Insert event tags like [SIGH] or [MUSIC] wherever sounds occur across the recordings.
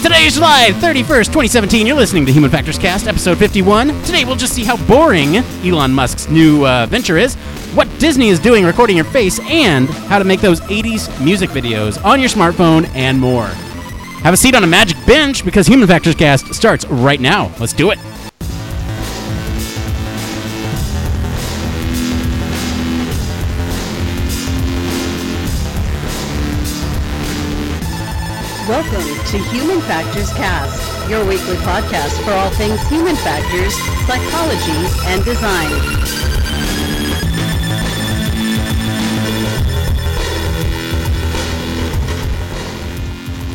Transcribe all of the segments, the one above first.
Today is July 31st, 2017. You're listening to Human Factors Cast, episode 51. Today we'll just see how boring Elon Musk's new uh, venture is, what Disney is doing recording your face, and how to make those 80s music videos on your smartphone and more. Have a seat on a magic bench because Human Factors Cast starts right now. Let's do it. Welcome to Human Factors Cast, your weekly podcast for all things human factors, psychology, and design.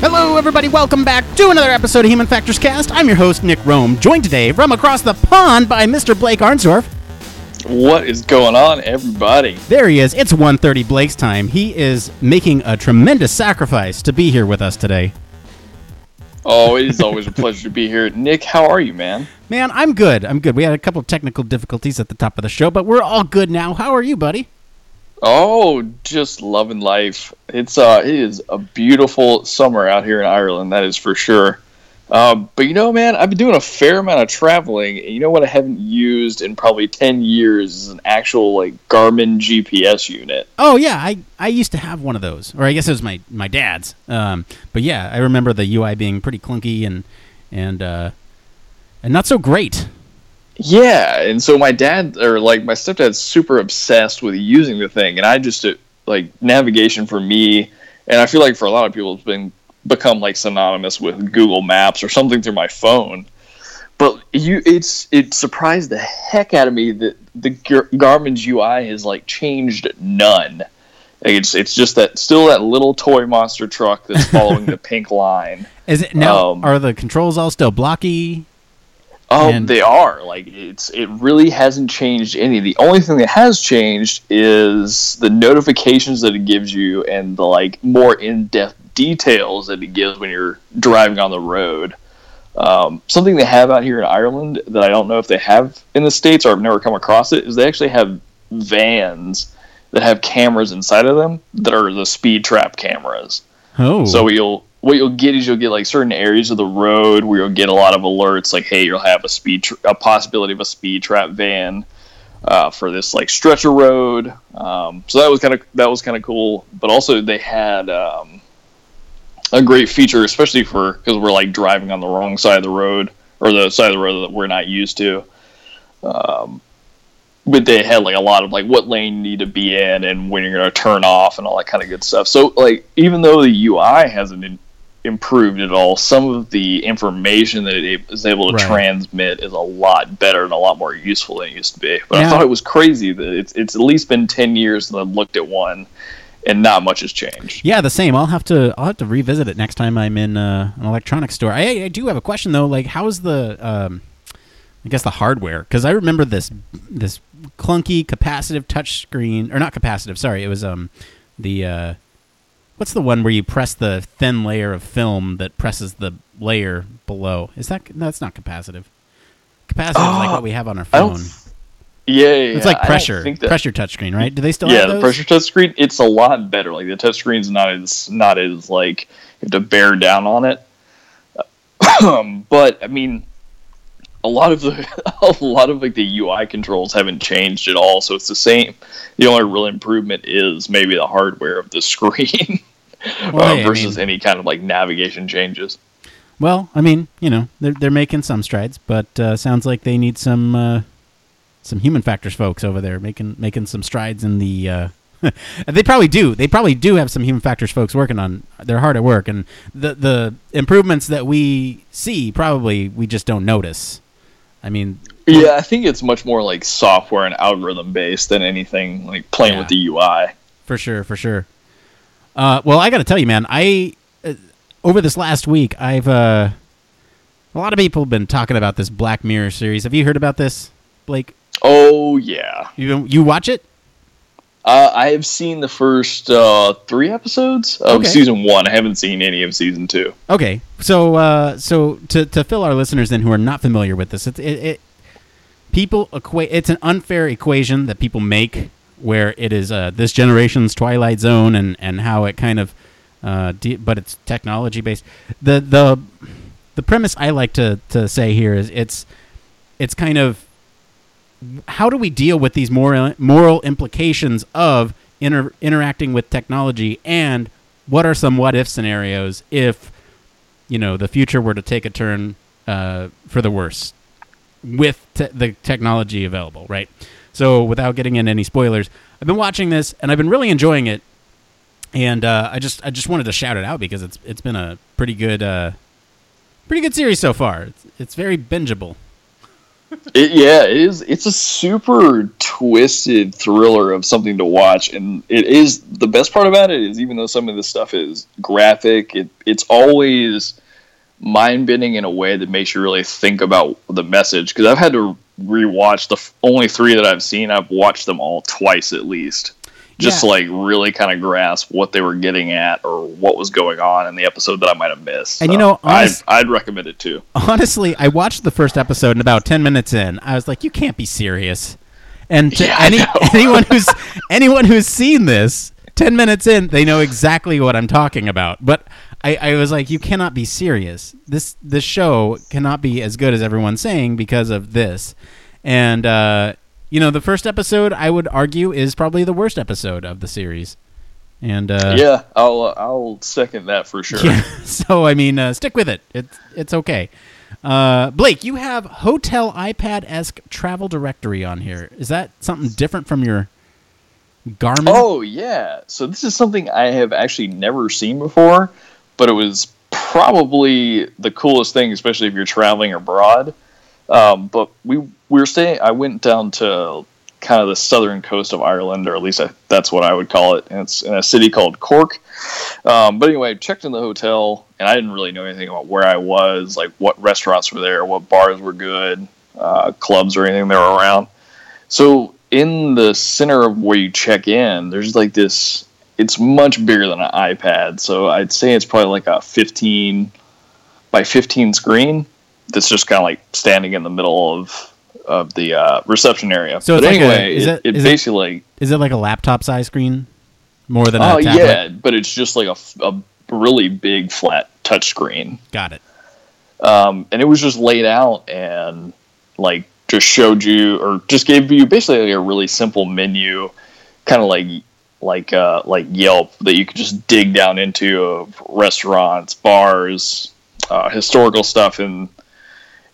Hello, everybody. Welcome back to another episode of Human Factors Cast. I'm your host, Nick Roome, joined today from across the pond by Mr. Blake Arnsdorf. What is going on, everybody? There he is. It's 1.30 Blake's time. He is making a tremendous sacrifice to be here with us today. Oh, it is always a pleasure to be here. Nick, how are you, man? Man, I'm good. I'm good. We had a couple of technical difficulties at the top of the show, but we're all good now. How are you, buddy? Oh, just loving life. It's uh, it is a beautiful summer out here in Ireland. That is for sure. Um, but you know, man, I've been doing a fair amount of traveling. And you know what? I haven't used in probably ten years is an actual like Garmin GPS unit. Oh yeah, I, I used to have one of those, or I guess it was my my dad's. Um, but yeah, I remember the UI being pretty clunky and and uh, and not so great. Yeah, and so my dad or like my stepdad's super obsessed with using the thing, and I just uh, like navigation for me, and I feel like for a lot of people it's been become like synonymous with Google Maps or something through my phone. But you, it's it surprised the heck out of me that the Gar- Garmin's UI has like changed none. It's it's just that still that little toy monster truck that's [LAUGHS] following the pink line. Is it now? Um, are the controls all still blocky? Oh, And- they are. Like it's it really hasn't changed any. The only thing that has changed is the notifications that it gives you and the like more in-depth details that it gives when you're driving on the road. Um, something they have out here in Ireland that I don't know if they have in the states or I've never come across it is they actually have vans that have cameras inside of them that are the speed trap cameras. Oh, So what you'll what you'll get is you'll get like certain areas of the road where you'll get a lot of alerts, like hey, you'll have a speed tr- a possibility of a speed trap van uh, for this like stretcher road. Um, so that was kind of that was kind of cool. But also they had um, a great feature, especially for because we're like driving on the wrong side of the road or the side of the road that we're not used to. Um, but they had like a lot of like what lane you need to be in and when you're going to turn off and all that kind of good stuff. So like even though the UI hasn't in, improved at all, some of the information that it is able to Right. transmit is a lot better and a lot more useful than it used to be. But Yeah. I thought it was crazy that it's it's at least been ten years since I've looked at one, and not much has changed. Yeah, the same. I'll have to I'll have to revisit it next time I'm in uh, an electronics store. I, I do have a question though. Like, how's the um, I guess the hardware? Because I remember this this clunky capacitive touch screen or not capacitive. Sorry, it was um the uh, what's the one where you press the thin layer of film that presses the layer below? Is that no? It's not capacitive. Capacitive is like Oh, what we have on our [GASPS] phone. Yeah, yeah, It's like pressure that- pressure touchscreen, right? Do they still yeah, the pressure touchscreen. It's a lot better. Like the touch screen's not as not as like you have to bear down on it. [COUGHS] But I mean, a lot of the [LAUGHS] a lot of like the UI controls haven't changed at all. So it's the same. The only real improvement is maybe the hardware of the [LAUGHS] screen Well, uh, hey, I versus mean- any kind of like navigation changes. Well, I mean, you know, they're they're making some strides, but uh, sounds like they need some uh, some human factors folks over there making making some strides in the. Uh, [LAUGHS] they probably do. They probably do have some human factors folks working on. They're hard at work, and the the improvements that we see probably we just don't notice. I mean, Yeah, I think it's much more like software and algorithm based than anything like playing Yeah. with the UI. For sure, for sure. Uh, well, I got to tell you, man, I uh, over this last week, I've uh, a lot of people have been talking about this Black Mirror series. Have you heard about this, Blake? Oh yeah. You you watch it? Uh, I have seen the first uh, three episodes of Okay. season one. I haven't seen any of season two. Okay, so uh, so to to fill our listeners in who are not familiar with this, it's it, it people equate. It's an unfair equation that people make where it is uh, this generation's Twilight Zone and and how it kind of, uh, de- but it's technology based. The the the premise I like to to say here is it's it's kind of how do we deal with these moral moral implications of inter- interacting with technology? And what are some what if scenarios if you know the future were to take a turn uh, for the worse with te- the technology available right? So without getting into any spoilers i've been watching this and i've been really enjoying it. And uh, i just i just wanted to shout it out because it's it's been a pretty good uh, pretty good series so far. It's, it's very bingeable It, yeah, it is. It's a super twisted thriller of something to watch, and it is the best part about it is even though some of this stuff is graphic, it it's always mind bending in a way that makes you really think about the message. Because I've had to rewatch the f- only three that I've seen. I've watched them all twice at least, just Yeah. like really kind of grasp what they were getting at or what was going on in the episode that I might have missed. And you know, honest- I'd, I'd recommend it too. honestly, I watched the first episode and about ten minutes in, I was like, "You can't be serious." And to Yeah, any [LAUGHS] anyone who's anyone who's seen this, ten minutes in, they know exactly what I'm talking about. But I, I was like, "You cannot be serious. This this show cannot be as good as everyone's saying because of this." And uh, you know, the first episode, I would argue, is probably the worst episode of the series. And uh, yeah, I'll uh, I'll second that for sure. yeah. [LAUGHS] So I mean, uh, stick with it. It's it's okay. Uh, Blake, you have hotel iPad esque travel directory on here. Is that something different from your Garmin? Oh yeah. So this is something I have actually never seen before, but it was probably the coolest thing, especially if you're traveling abroad. Um, but we we were staying. I went down to kind of the southern coast of Ireland, or at least I, that's what I would call it. And it's in a city called Cork. Um, but anyway, I checked in the hotel, and I didn't really know anything about where I was, like what restaurants were there, what bars were good, uh, clubs or anything that were around. So in the center of where you check in, there's like this. It's much bigger than an iPad, so I'd say it's probably like a 15 by 15 screen that's just kind of like standing in the middle of of the uh, reception area. So but it's like a- anyway, is it, it- it is it- basically Is it like a laptop size screen more than a oh tablet? yeah, but it's just like a, a really big flat touchscreen. Got it. um, and it was just laid out and like just showed you or just gave you basically like a really simple menu, kind of like like uh, like Yelp that you could just dig down into of restaurants, bars, uh, historical stuff in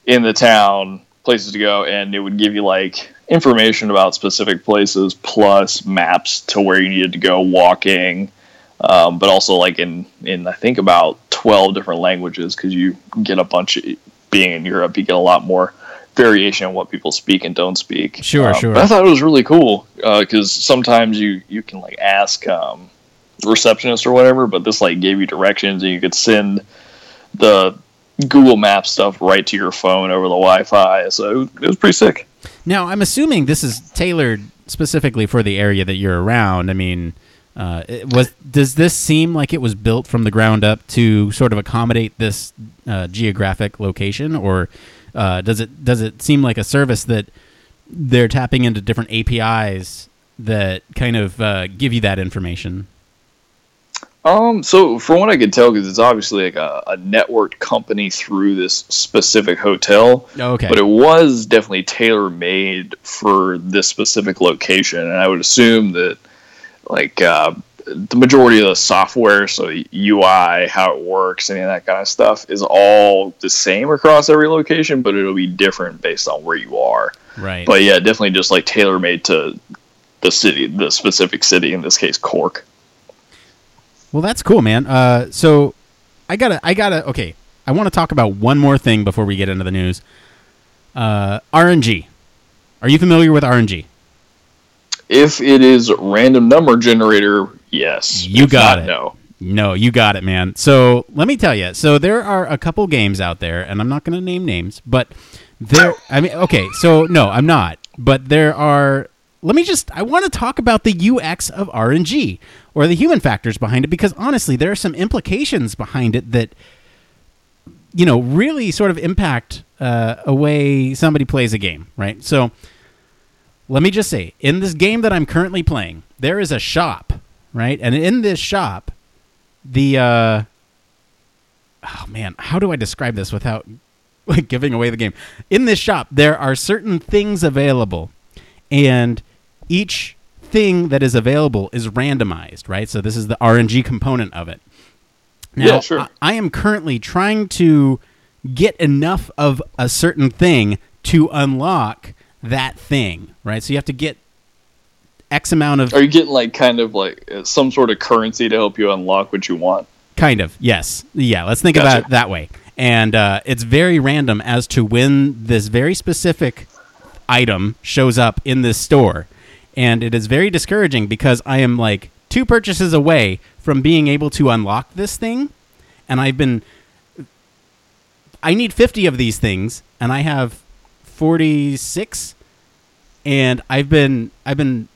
in the town, places to go, and it would give you like information about specific places plus maps to where you needed to go walking um, but also like in in I think about twelve different languages because you get a bunch of being in Europe, you get a lot more variation on what people speak and don't speak. Sure, Um, sure. I thought it was really cool because sometimes you you can like ask um, receptionist or whatever, but this like gave you directions and you could send the Google Map stuff right to your phone over the Wi-Fi. So it was, pretty sick. Now, I'm assuming this is tailored specifically for the area that you're around. I mean, uh, was does this seem like it was built from the ground up to sort of accommodate this uh, geographic location, or uh, does it does it seem like a service that they're tapping into different APIs that kind of uh, give you that information? Um, so from what I could tell, because it's obviously like a, a networked company through this specific hotel, Okay, but it was definitely tailor made for this specific location, and I would assume that like uh, the majority of the software, so UI, how it works, any of that kind of stuff, is all the same across every location, but it'll be different based on where you are. right. But yeah, definitely just like tailor made to the city, the specific city, in this case, Cork. Well, that's cool, man. Uh, so I gotta, I gotta. Okay, I want to talk about one more thing before we get into the news. Uh, RNG. Are you familiar with RNG? If it is random number generator, yes. You If got not, it. No. No, you got it, man. So let me tell you. So there are a couple games out there, and I'm not going to name names, but there. I mean, okay. So no, I'm not. But there are. Let me just. I want to talk about the UX of RNG or the human factors behind it, because honestly, there are some implications behind it that you know really sort of impact uh, a way somebody plays a game, right? So let me just say, in this game that I'm currently playing, there is a shop, right? And in this shop, the uh, oh man, how do I describe this without like [LAUGHS] giving away the game? In this shop, there are certain things available, and each thing that is available is randomized, right? So this is the RNG component of it. Now, Yeah, sure. I, I am currently trying to get enough of a certain thing to unlock that thing, right? So you have to get X amount of Are you getting like kind of like uh, some sort of currency to help you unlock what you want? Kind of, yes. Yeah, let's think Gotcha. about it that way. And uh, it's very random as to when this very specific item shows up in this store. And it is very discouraging because I am like two purchases away from being able to unlock this thing. And I've been. I need 50 of these things, and I have 46. And I've been. I've been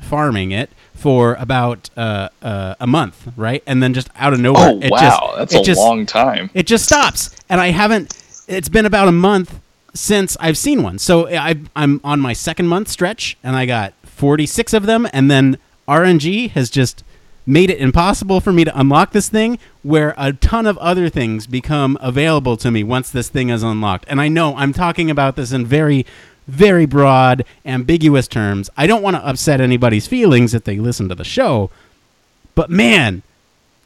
farming it for about uh, uh, a month, right? And then just out of nowhere, Oh it wow, just, that's it a just, long time. It just stops, and I haven't. It's been about a month since I've seen one, so I, I'm on my second month stretch, and I got 46 of them, and then RNG has just made it impossible for me to unlock this thing where a ton of other things become available to me once this thing is unlocked. And I know I'm talking about this in very very broad, ambiguous terms. I don't want to upset anybody's feelings if they listen to the show, but man,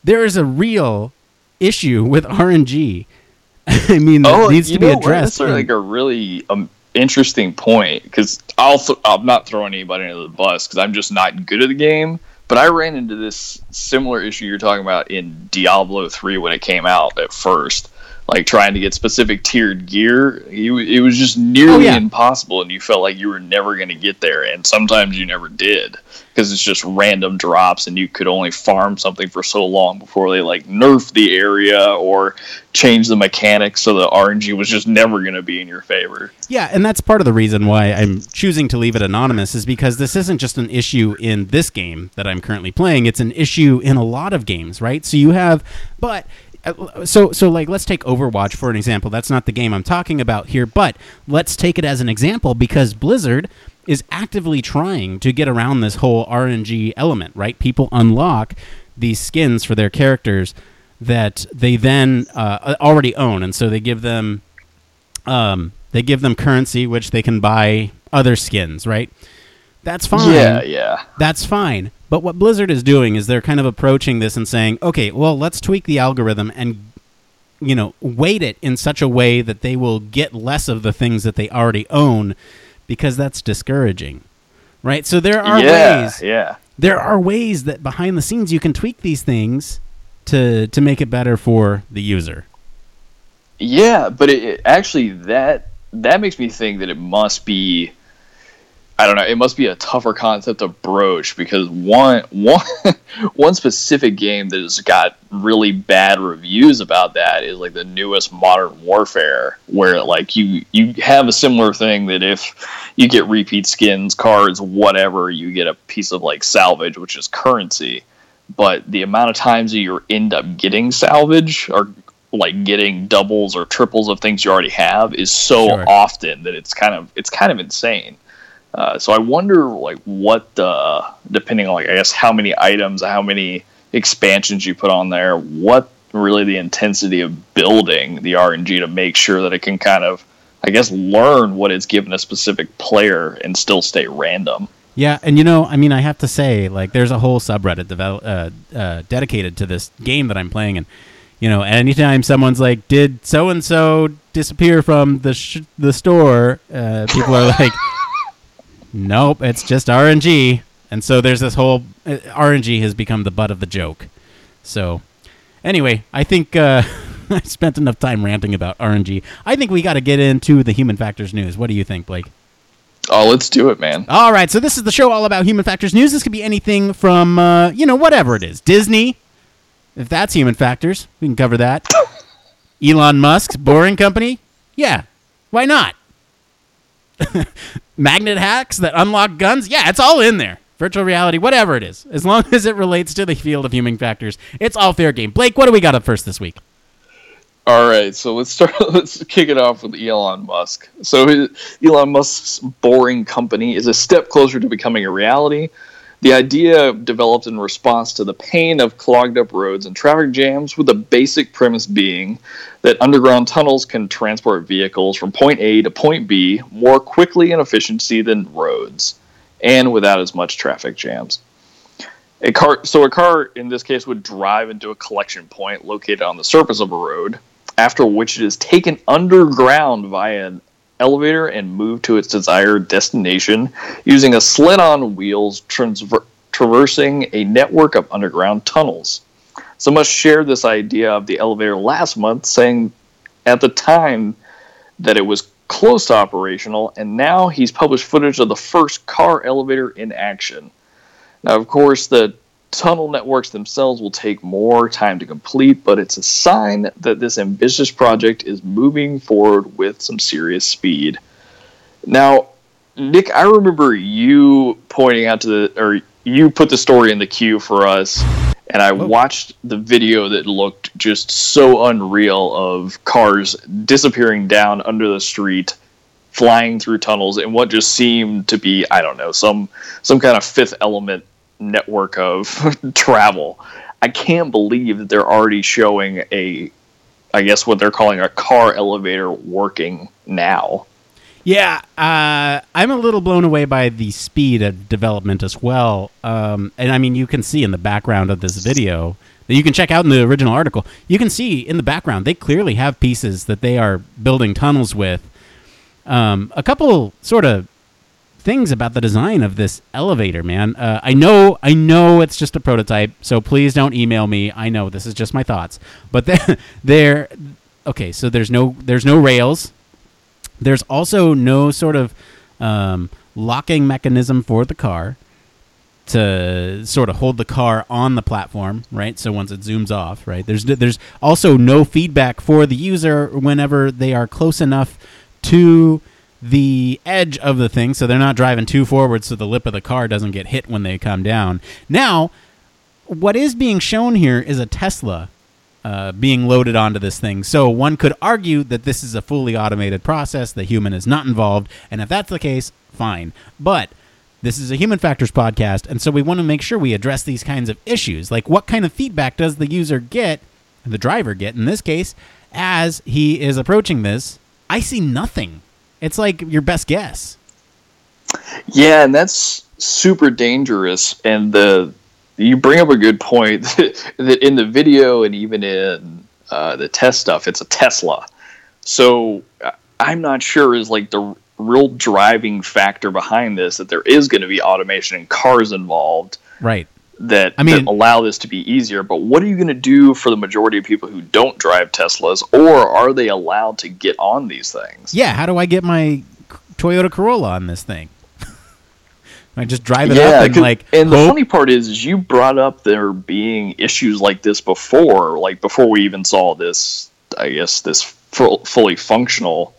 there is a real issue with RNG. [LAUGHS] I mean, that needs Oh, you to be addressed. That's like a really um, interesting point because I'll th- I'm not throwing anybody under the bus because I'm just not good at the game. But I ran into this similar issue you're talking about in Diablo 3 when it came out at first. Like trying to get specific tiered gear, you, it was just nearly Oh, yeah. impossible, and you felt like you were never going to get there. And sometimes you never did because it's just random drops, and you could only farm something for so long before they like nerf the area or change the mechanics, so the RNG was just never going to be in your favor. Yeah, and that's part of the reason why I'm choosing to leave it anonymous is because this isn't just an issue in this game that I'm currently playing. It's an issue in a lot of games, right? So you have, but uh, so so like let's take Overwatch for an example. That's not the game I'm talking about here, but let's take it as an example because Blizzard is actively trying to get around this whole RNG element, right? People unlock these skins for their characters that they then uh, already own, and so they give them um, they give them currency which they can buy other skins, right? That's fine. Yeah, yeah. That's fine. But what Blizzard is doing is they're kind of approaching this and saying, okay, well, let's tweak the algorithm and, you know, weight it in such a way that they will get less of the things that they already own because that's discouraging. Right? So there are yeah, ways yeah. there are ways that behind the scenes you can tweak these things to to make it better for the user. Yeah, but it, it- actually that that makes me think that it must be I don't know, it must be a tougher concept to broach because one one [LAUGHS] one specific game that has got really bad reviews about that is like the newest Modern Warfare where like you you have a similar thing that if you get repeat skins, cards, whatever, you get a piece of like salvage which is currency. But the amount of times that you end up getting salvage or like getting doubles or triples of things you already have is so Sure. often that it's kind of it's kind of insane. Uh, so I wonder like what the depending on like I guess how many items, how many expansions you put on there, what really the intensity of building the RNG to make sure that it can kind of I guess learn what it's given a specific player and still stay random. Yeah, and you know, I mean, I have to say, like, there's a whole subreddit devel- uh, uh, dedicated to this game that I'm playing, and you know, anytime someone's like, "Did so and so disappear from the sh- the store?" Uh, people are like, [LAUGHS] "Nope, it's just RNG." And so there's this whole uh, RNG has become the butt of the joke. So, anyway, I think uh, [LAUGHS] I spent enough time ranting about RNG. I think we got to get into the human factors news. What do you think, Blake? Oh, let's do it, man. All right, so this is the show all about human factors news. This could be anything from, uh, you know, whatever it is. Disney, if that's human factors, we can cover that. [LAUGHS] Elon Musk's Boring Company, yeah, why not? [LAUGHS] Magnet hacks that unlock guns, yeah, it's all in there. Virtual reality, whatever it is, as long [LAUGHS] as it relates to the field of human factors, it's all fair game. Blake, what do we got up first this week? All right, so let's start. [LAUGHS] Let's kick it off with Elon Musk. So Elon Musk's Boring Company is a step closer to becoming a reality. The idea developed in response to the pain of clogged up roads and traffic jams, with the basic premise being that underground tunnels can transport vehicles from point A to point B more quickly and efficiently than roads, and without as much traffic jams. A car, so a car in this case would drive into a collection point located on the surface of a road, after which it is taken underground via an elevator and move to its desired destination using a sled on wheels transver- traversing a network of underground tunnels. So Musk shared this idea of the elevator last month, saying at the time that it was close to operational, and now he's published footage of the first car elevator in action. Now, of course, the tunnel networks themselves will take more time to complete, but it's a sign that this ambitious project is moving forward with some serious speed. Now, Nick, I remember you pointing out to the, or you put the story in the queue for us, and I oh. watched the video that looked just so unreal of cars disappearing down under the street flying through tunnels in what just seemed to be I don't know some some kind of fifth element network of [LAUGHS] travel. I can't believe that they're already showing a, I guess what they're calling a car elevator working now. Yeah, uh, I'm a little blown away by the speed of development as well. Um, and I mean, you can see in the background of this video that you can check out in the original article. You can see in the background they clearly have pieces that they are building tunnels with. Um, a couple sort of things about the design of this elevator, man. Uh, I know, I know it's just a prototype, so please don't email me. I know this is just my thoughts, but [LAUGHS] there, okay. So there's no, there's no rails. There's also no sort of um, locking mechanism for the car to sort of hold the car on the platform, right? So once it zooms off, right? There's there's also no feedback for the user whenever they are close enough to the edge of the thing so they're not driving too forward so the lip of the car doesn't get hit when they come down. Now, what is being shown here is a Tesla uh, being loaded onto this thing. So one could argue that this is a fully automated process, the human is not involved, and if that's the case, fine. But this is a human factors podcast, and so we want to make sure we address these kinds of issues. Like, what kind of feedback does the user get, the driver get in this case, as he is approaching this? I see nothing it's like your best guess. Yeah, and that's super dangerous. And the you bring up a good point [LAUGHS] that in the video and even in uh, the test stuff, it's a Tesla. So I'm not sure is like the real driving factor behind this that there is going to be automation and cars involved. Right that, I mean, that allow this to be easier. But what are you going to do for the majority of people who don't drive Teslas, or are they allowed to get on these things? Yeah, how do I get my Toyota Corolla on this thing? [LAUGHS] I just drive it yeah, up and like. And the funny part is, is, you brought up there being issues like this before, like before we even saw this. I guess this full, fully functional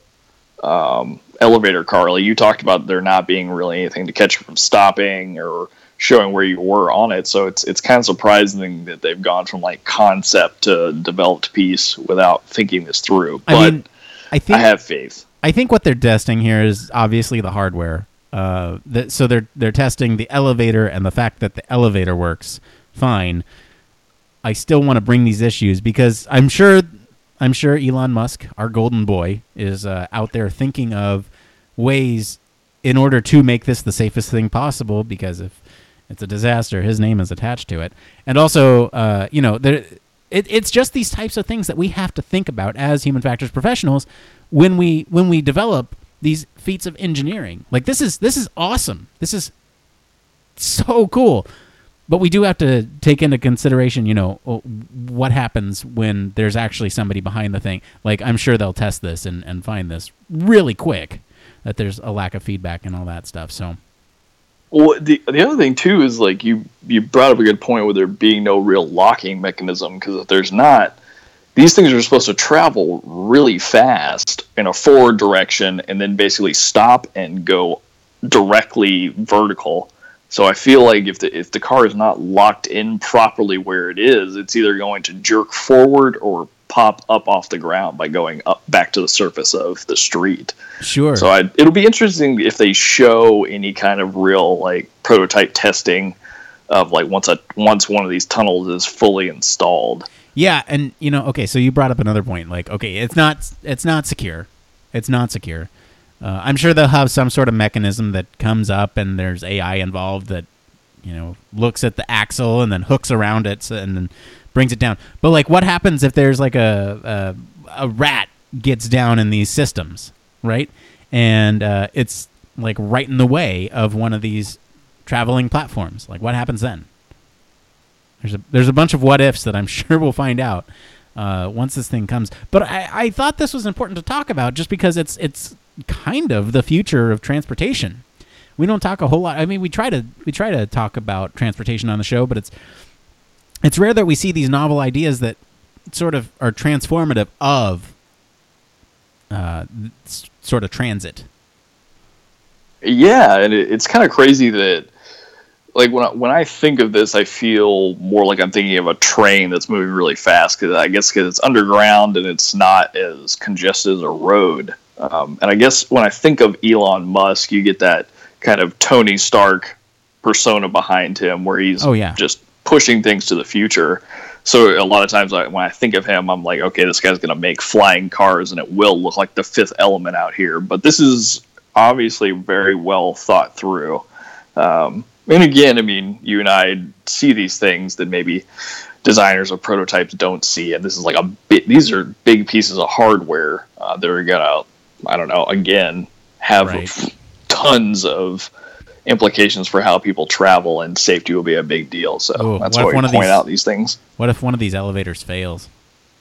um, elevator car. Like you talked about there not being really anything to catch you from stopping or showing where you were on it. So it's it's kind of surprising that they've gone from like concept to developed piece without thinking this through. But I mean, I think I have faith. I think what they're testing here is obviously the hardware. Uh, that, so they're they're testing the elevator and the fact that the elevator works fine. I still want to bring these issues because I'm sure I'm sure Elon Musk, our golden boy, is uh, out there thinking of ways in order to make this the safest thing possible. Because if it's a disaster. His name is attached to it, and also, uh, you know, there, it, it's just these types of things that we have to think about as human factors professionals when we when we develop these feats of engineering. Like this is this is awesome. This is so cool. But we do have to take into consideration, you know, what happens when there's actually somebody behind the thing. Like I'm sure they'll test this and, and find this really quick that there's a lack of feedback and all that stuff. So well, the the other thing too is like you you brought up a good point with there being no real locking mechanism because if there's not, these things are supposed to travel really fast in a forward direction and then basically stop and go directly vertical. So I feel like if the if the car is not locked in properly where it is, it's either going to jerk forward or pop up off the ground by going up back to the surface of the street. Sure. So I, it'll be interesting if they show any kind of real like prototype testing of like once a once one of these tunnels is fully installed. Yeah, and you know, okay, so you brought up another point. Like, okay, it's not it's not secure. It's not secure. Uh, I'm sure they'll have some sort of mechanism that comes up, and there's AI involved that you know looks at the axle and then hooks around it so, and then brings it down. But like, what happens if there's like a a, a rat gets down in these systems, right? And uh, it's like right in the way of one of these traveling platforms. Like, what happens then? There's a there's a bunch of what ifs that I'm [LAUGHS] sure we'll find out uh, once this thing comes. But I, I thought this was important to talk about just because it's it's kind of the future of transportation. We don't talk a whole lot. I mean, we try to we try to talk about transportation on the show, but it's it's rare that we see these novel ideas that sort of are transformative of uh, sort of transit. Yeah, and it, it's kind of crazy that like when I, when I think of this, I feel more like I'm thinking of a train that's moving really fast because I guess because it's underground and it's not as congested as a road. Um, and I guess when I think of Elon Musk, you get that kind of Tony Stark persona behind him, where he's Oh, yeah. just pushing things to the future. So a lot of times I, when I think of him, I'm like, okay, this guy's going to make flying cars, and it will look like the Fifth Element out here. But this is obviously very well thought through. Um, and again, I mean, you and I see these things that maybe designers of prototypes don't see, and this is like a bit. These are big pieces of hardware uh, that are gonna, I don't know, again have Right. tons of implications for how people travel, and safety will be a big deal. So Oh, that's why we one point these- out these things. What if one of these elevators fails?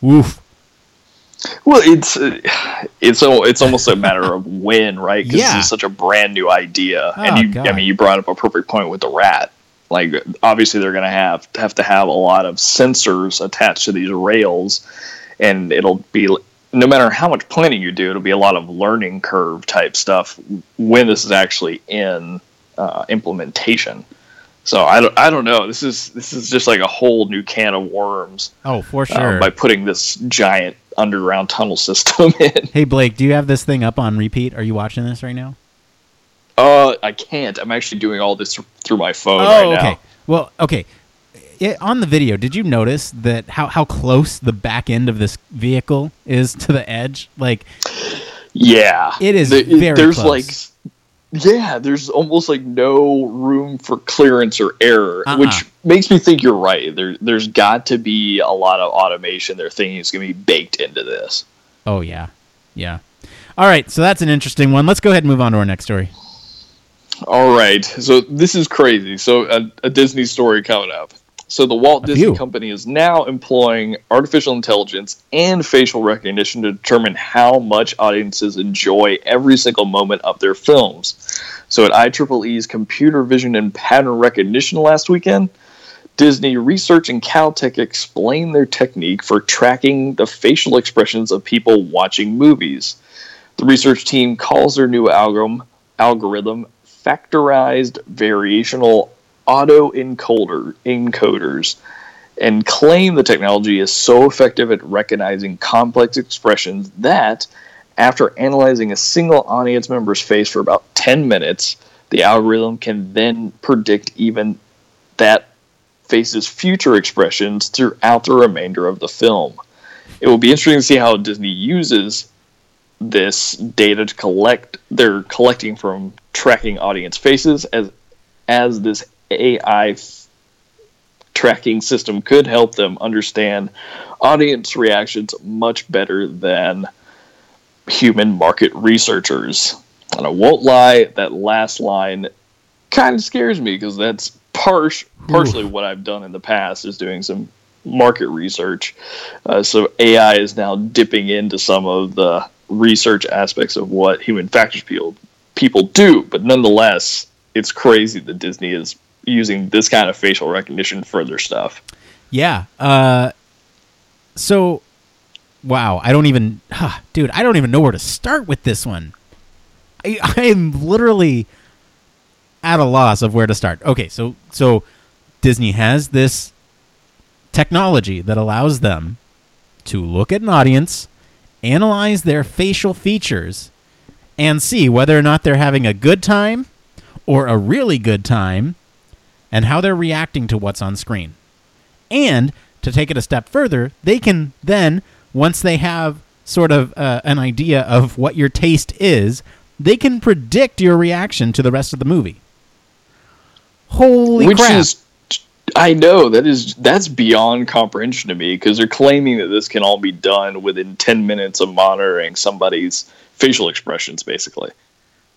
Woof. Well, it's uh, it's it's almost a matter of [LAUGHS] when, right? Because Yeah. this is such a brand new idea, Oh, and you, God. I mean, you brought up a perfect point with the rat. Like, obviously, they're going to have have to have a lot of sensors attached to these rails, and it'll be no matter how much planning you do, it'll be a lot of learning curve type stuff when this is actually in uh, implementation. So I don't, I don't know. This is this is just like a whole new can of worms Oh, for uh, sure. by putting this giant underground tunnel [LAUGHS] system in. hey, Blake, do you have this thing up on repeat? Are you watching this right now? Uh, I can't. I'm actually doing all this through my phone Oh, right okay. now. Okay. Well, okay. It, on the video, did you notice that how, how close the back end of this vehicle is to the edge? Like, Yeah, It is The- very There's close. like, yeah, there's almost like no room for clearance or error, Uh-uh. which makes me think you're right. There, there's got to be a lot of automation. They're thinking is going to be baked into this. oh yeah, yeah. All right, so that's an interesting one. Let's go ahead and move on to our next story. All right. So this is crazy. So a, a Disney story coming up. So the Walt Disney. Company is now employing artificial intelligence and facial recognition to determine how much audiences enjoy every single moment of their films. So at IEEE's Computer Vision and Pattern Recognition last weekend, Disney Research and Caltech explained their technique for tracking the facial expressions of people watching movies. The research team calls their new algorithm algorithm factorized variational auto encoder encoders and claim the technology is so effective at recognizing complex expressions that after analyzing a single audience member's face for about 10 minutes the algorithm can then predict even that face's future expressions throughout the remainder of the film. It will be interesting to see how disney uses this data to collect they're collecting from tracking audience faces as as this AI f- tracking system could help them understand audience reactions much better than human market researchers. And I won't lie, that last line kind of scares me because that's par- partially what I've done in the past is doing some market research. Uh, so AI is now dipping into some of the research aspects of what human factors people people do, but nonetheless, it's crazy that Disney is using this kind of facial recognition for their stuff. Yeah. Uh, so, wow. I don't even, huh, dude. I don't even know where to start with this one. I, [LAUGHS] I am literally at a loss of where to start. Okay, so so Disney has this technology that allows them to look at an audience, analyze their facial features, and see whether or not they're having a good time or a really good time and how they're reacting to what's on screen. And to take it a step further, they can then, once they have sort of uh, an idea of what your taste is, they can predict your reaction to the rest of the movie. Holy crap. Which crap! is, I know that is that's beyond comprehension to me because they're claiming that this can all be done within ten minutes of monitoring somebody's facial expressions, basically.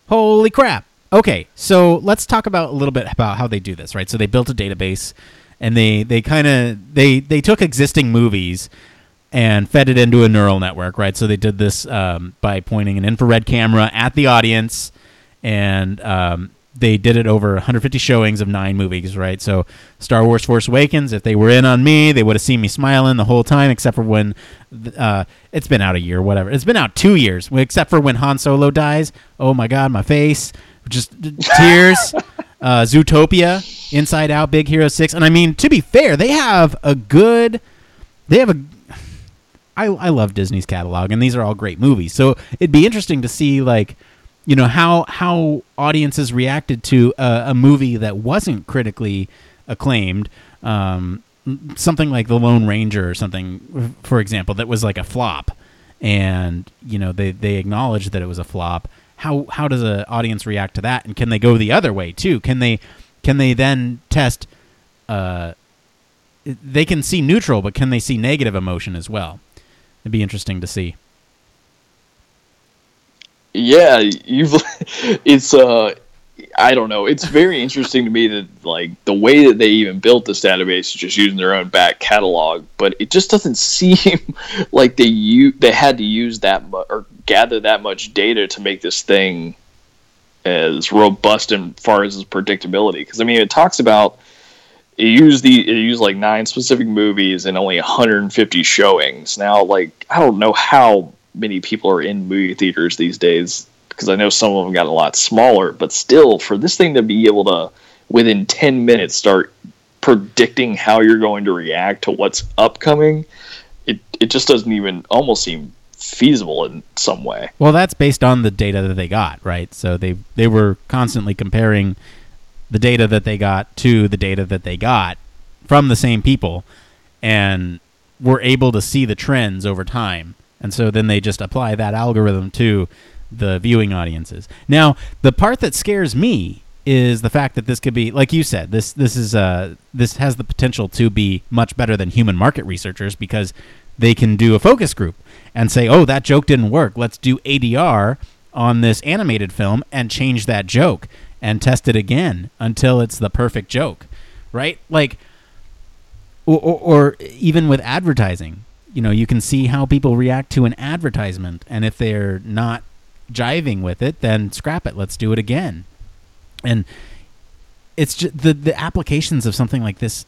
Holy crap. Okay, so let's talk about a little bit about how they do this, right? So they built a database and they they kind of they they took existing movies and fed it into a neural network, right? So they did this um, by pointing an infrared camera at the audience, and um, they did it over 150 showings of nine movies, right? So Star Wars: Force Awakens, if they were in on me, they would have seen me smiling the whole time, except for when uh, it's been out a year, whatever. It's been out two years, except for when Han Solo dies. Oh my God, my face, just tears. [LAUGHS] uh, Zootopia, Inside Out, Big Hero Six, and I mean to be fair, they have a good, they have a I, I love Disney's catalog, and these are all great movies. So it'd be interesting to see, like, you know, how how audiences reacted to a, a movie that wasn't critically acclaimed, um, something like The Lone Ranger or something, for example, that was like a flop, and you know they they acknowledged that it was a flop. How how does an audience react to that, and can they go the other way too? Can they can they then test? Uh, they can see neutral, but can they see negative emotion as well? It'd be interesting to see. Yeah, you've. [LAUGHS] It's uh, I don't know. It's very interesting to me that like the way that they even built this database is just using their own back catalog, but it just doesn't [LAUGHS] seem like they u- they had to use that mu- or gather that much data to make this thing as robust and far as its predictability. Because I mean, it talks about it used the it used like nine specific movies and only 150 showings. Now, like I don't know how many people are in movie theaters these days because I know some of them got a lot smaller, but still, for this thing to be able to within 10 minutes start predicting how you're going to react to what's upcoming, it it just doesn't even almost seem feasible in some way. Well, that's based on the data that they got, right? So they they were constantly comparing the data that they got to the data that they got from the same people and were able to see the trends over time. And so then they just apply that algorithm to the viewing audiences. Now, the part that scares me is the fact that this could be like you said this this is uh this has the potential to be much better than human market researchers because they can do a focus group and say oh that joke didn't work. Let's do ADR on this animated film and change that joke and test it again until it's the perfect joke. Right? Like or, or, or even with advertising you know you can see how people react to an advertisement and if they're not jiving with it then scrap it. Let's do it again. And it's just the the applications of something like this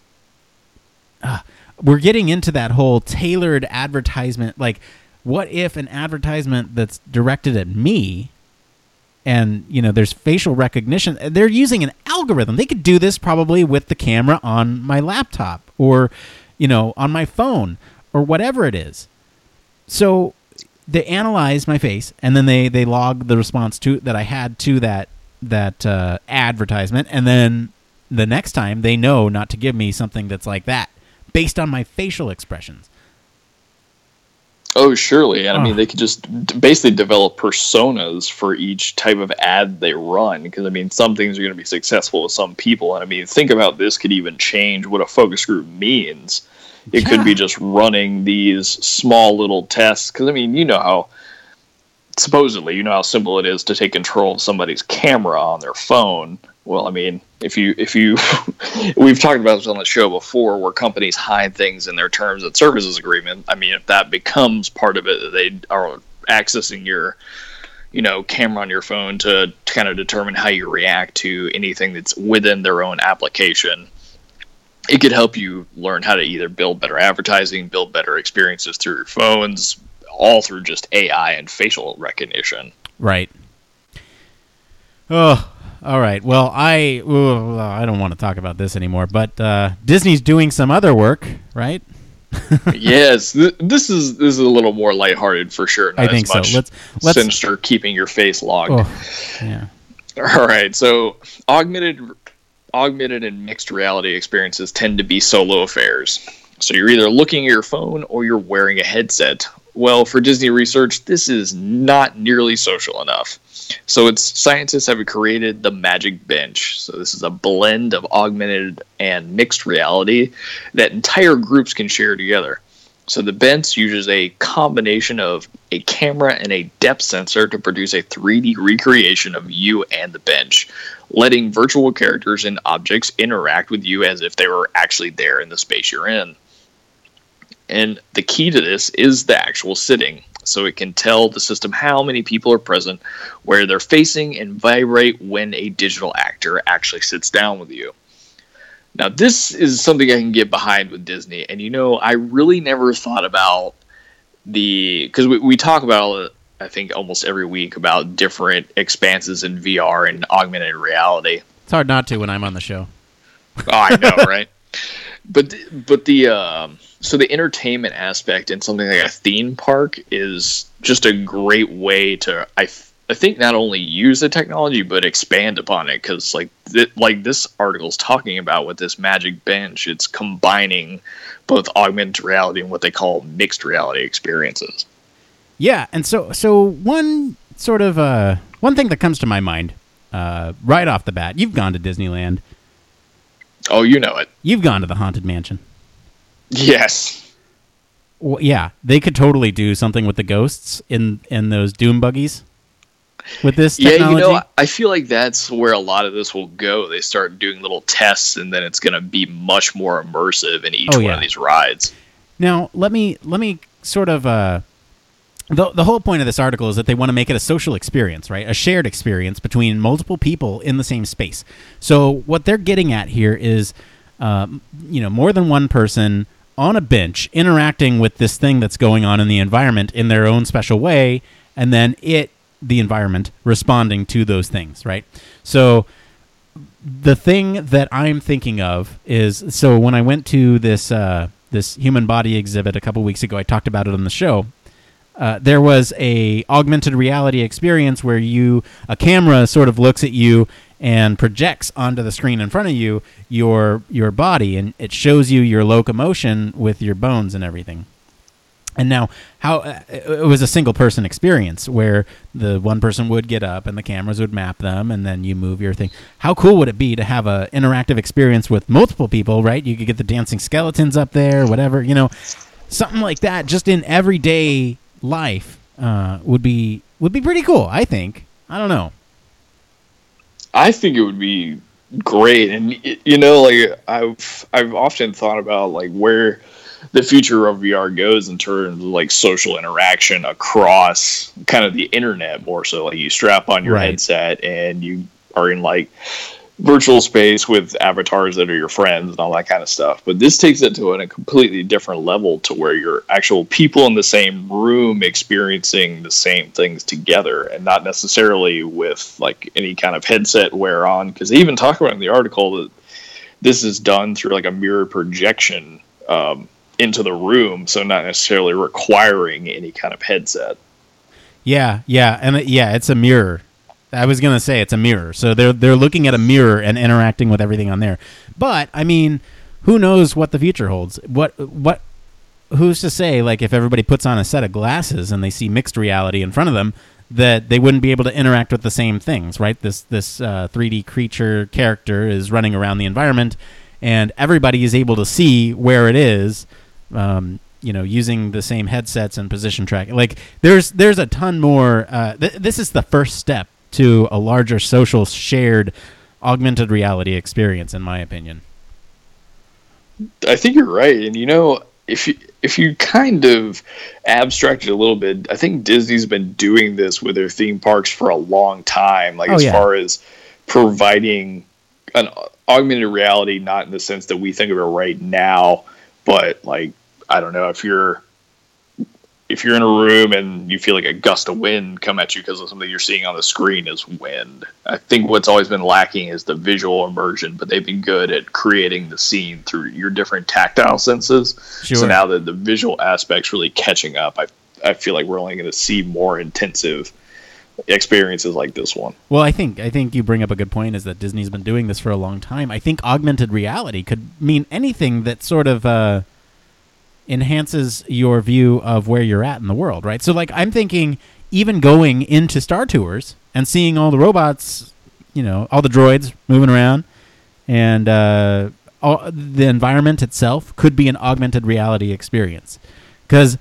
uh, we're getting into that whole tailored advertisement like what if an advertisement that's directed at me and you know there's facial recognition they're using an algorithm. They could do this probably with the camera on my laptop or you know on my phone or whatever it is. So they analyze my face and then they they log the response to that i had to that that uh, advertisement. And then the next time they know not to give me something that's like that based on my facial expressions Oh, surely. And I mean, they could just basically develop personas for each type of ad they run. Because, I mean, some things are going to be successful with some people. And I mean, think about this could even change what a focus group means. It could be just running these small little tests. Because, I mean, you know how, supposedly, you know how simple it is to take control of somebody's camera on their phone. Well, I mean, if you if you [LAUGHS] we've talked about this on the show before where companies hide things in their terms and services agreement. I mean, if that becomes part of it that they are accessing your you know, camera on your phone to, to kind of determine how you react to anything that's within their own application. It could help you learn how to either build better advertising, build better experiences through your phones, all through just AI and facial recognition. Right. Oh, all right. Well, I ooh, I don't want to talk about this anymore. But uh, Disney's doing some other work, right? [LAUGHS] yes, th- this is this is a little more lighthearted for sure. Not I think so. Let's let's. sinister keeping your face logged. Oh, [LAUGHS] yeah. All right, so augmented augmented and mixed reality experiences tend to be solo affairs. So you're either looking at your phone or you're wearing a headset. Well, for Disney research, this is not nearly social enough. So it's scientists have created the Magic Bench. So this is a blend of augmented and mixed reality that entire groups can share together. So the bench uses a combination of a camera and a depth sensor to produce a 3D recreation of you and the bench, letting virtual characters and objects interact with you as if they were actually there in the space you're in. And the key to this is the actual sitting. So it can tell the system how many people are present, where they're facing, and vibrate when a digital actor actually sits down with you. Now, this is something I can get behind with Disney. And, you know, I really never thought about the. Because we, we talk about, I think, almost every week about different expanses in VR and augmented reality. It's hard not to when I'm on the show. Oh, I know, [LAUGHS] right? But, but the. Um, so the entertainment aspect in something like a theme park is just a great way to I, I think not only use the technology but expand upon it. Because like th- like this article is talking about with this magic bench it's combining both augmented reality and what they call mixed reality experiences. Yeah and so so one sort of uh one thing that comes to my mind uh right off the bat you've gone to disneyland. Oh you know it. You've gone to the haunted mansion Yes. Well, yeah, they could totally do something with the ghosts in in those doom buggies with this technology. Yeah, you know, I feel like that's where a lot of this will go. They start doing little tests, and then it's going to be much more immersive in each Oh, one yeah. of these rides. Now, let me let me sort of uh the the whole point of this article is that they want to make it a social experience, right? A shared experience between multiple people in the same space. So what they're getting at here is um, you know, more than one person on a bench interacting with this thing that's going on in the environment in their own special way and then it the environment responding to those things, right? So the thing that I'm thinking of is so when I went to this uh, this human body exhibit a couple weeks ago, I talked about it on the show. Uh, there was a augmented reality experience where you a camera sort of looks at you and projects onto the screen in front of you your your body and it shows you your locomotion with your bones and everything. And now, how uh, it was a single person experience where the one person would get up and the cameras would map them, and then you move your thing. How cool would it be to have a interactive experience with multiple people? Right? You could get the dancing skeletons up there, whatever you know, something like that. Just in everyday life uh, would be would be pretty cool. I think. I don't know. I think it would be great, and you know, like I've I've often thought about like where the future of VR goes in terms of like social interaction across kind of the internet more so. Like you strap on your Right. headset and you are in like virtual space with avatars that are your friends and all that kind of stuff. But this takes it to a completely different level to where you're actual people in the same room experiencing the same things together and not necessarily with like any kind of headset wear on. Because they even talk about in the article that this is done through like a mirror projection um, into the room, so not necessarily requiring any kind of headset. Yeah, yeah, and it, yeah, it's a mirror. I was gonna say it's a mirror. So they're they're looking at a mirror and interacting with everything on there. But I mean, who knows what the future holds? What what? Who's to say? Like if everybody puts on a set of glasses and they see mixed reality in front of them, that they wouldn't be able to interact with the same things, right? This this uh, 3D creature character is running around the environment, and everybody is able to see where it is. Um, you know, using the same headsets and position tracking Like there's there's a ton more. Uh, th- this is the first step to a larger social shared augmented reality experience, in my opinion. I think you're right, and you know, if you if you kind of abstract it a little bit, I think Disney's been doing this with their theme parks for a long time. Like Oh, as yeah. far as providing an augmented reality, not in the sense that we think of it right now, but like I don't know if you're if you're in a room and you feel like a gust of wind come at you because of something you're seeing on the screen is wind. I think what's always been lacking is the visual immersion, but they've been good at creating the scene through your different tactile senses. Sure. So now that the visual aspect's really catching up, I I feel like we're only going to see more intensive experiences like this one. Well, I think I think you bring up a good point. Is that Disney's been doing this for a long time. I think augmented reality could mean anything that sort of uh, enhances your view of where you're at in the world, right? So, like, I'm thinking even going into Star Tours and seeing all the robots, you know, all the droids moving around, and uh, all, the environment itself could be an augmented reality experience, because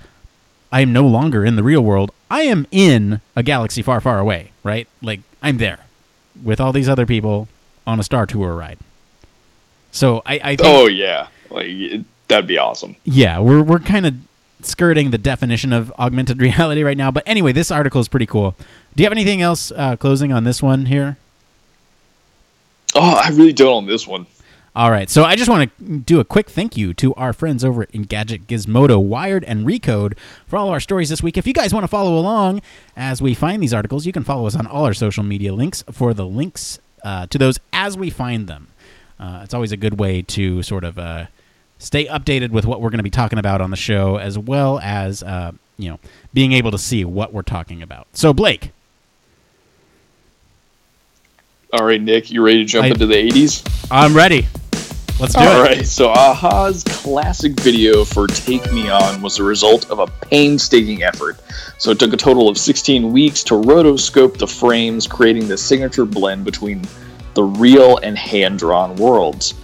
I am no longer in the real world. I am in a galaxy far, far away, right? Like I'm there with all these other people on a Star Tour ride. So I, I think, Oh yeah, like it, that'd be awesome. yeah, we're we're kind of skirting the definition of augmented [LAUGHS] reality right now. But anyway, this article is pretty cool. Do you have anything else uh, closing on this one here? Oh, I really don't on this one. All right, so I just want to do a quick thank you to our friends over at Engadget Gizmodo, Wired, and Recode for all of our stories this week. If you guys want to follow along as we find these articles, you can follow us on all our social media links for the links uh, to those as we find them. Uh, it's always a good way to sort of uh, stay updated with what we're going to be talking about on the show, as well as uh, you know being able to see what we're talking about. So, Blake, All right, Nick, you ready to jump I- into the '80s? I'm ready. Let's do All it. All right. so a-ha's classic video for Take Me On was the result of a painstaking effort. So it took a total of 16 weeks to rotoscope the frames, creating the signature blend between the real and hand drawn worlds.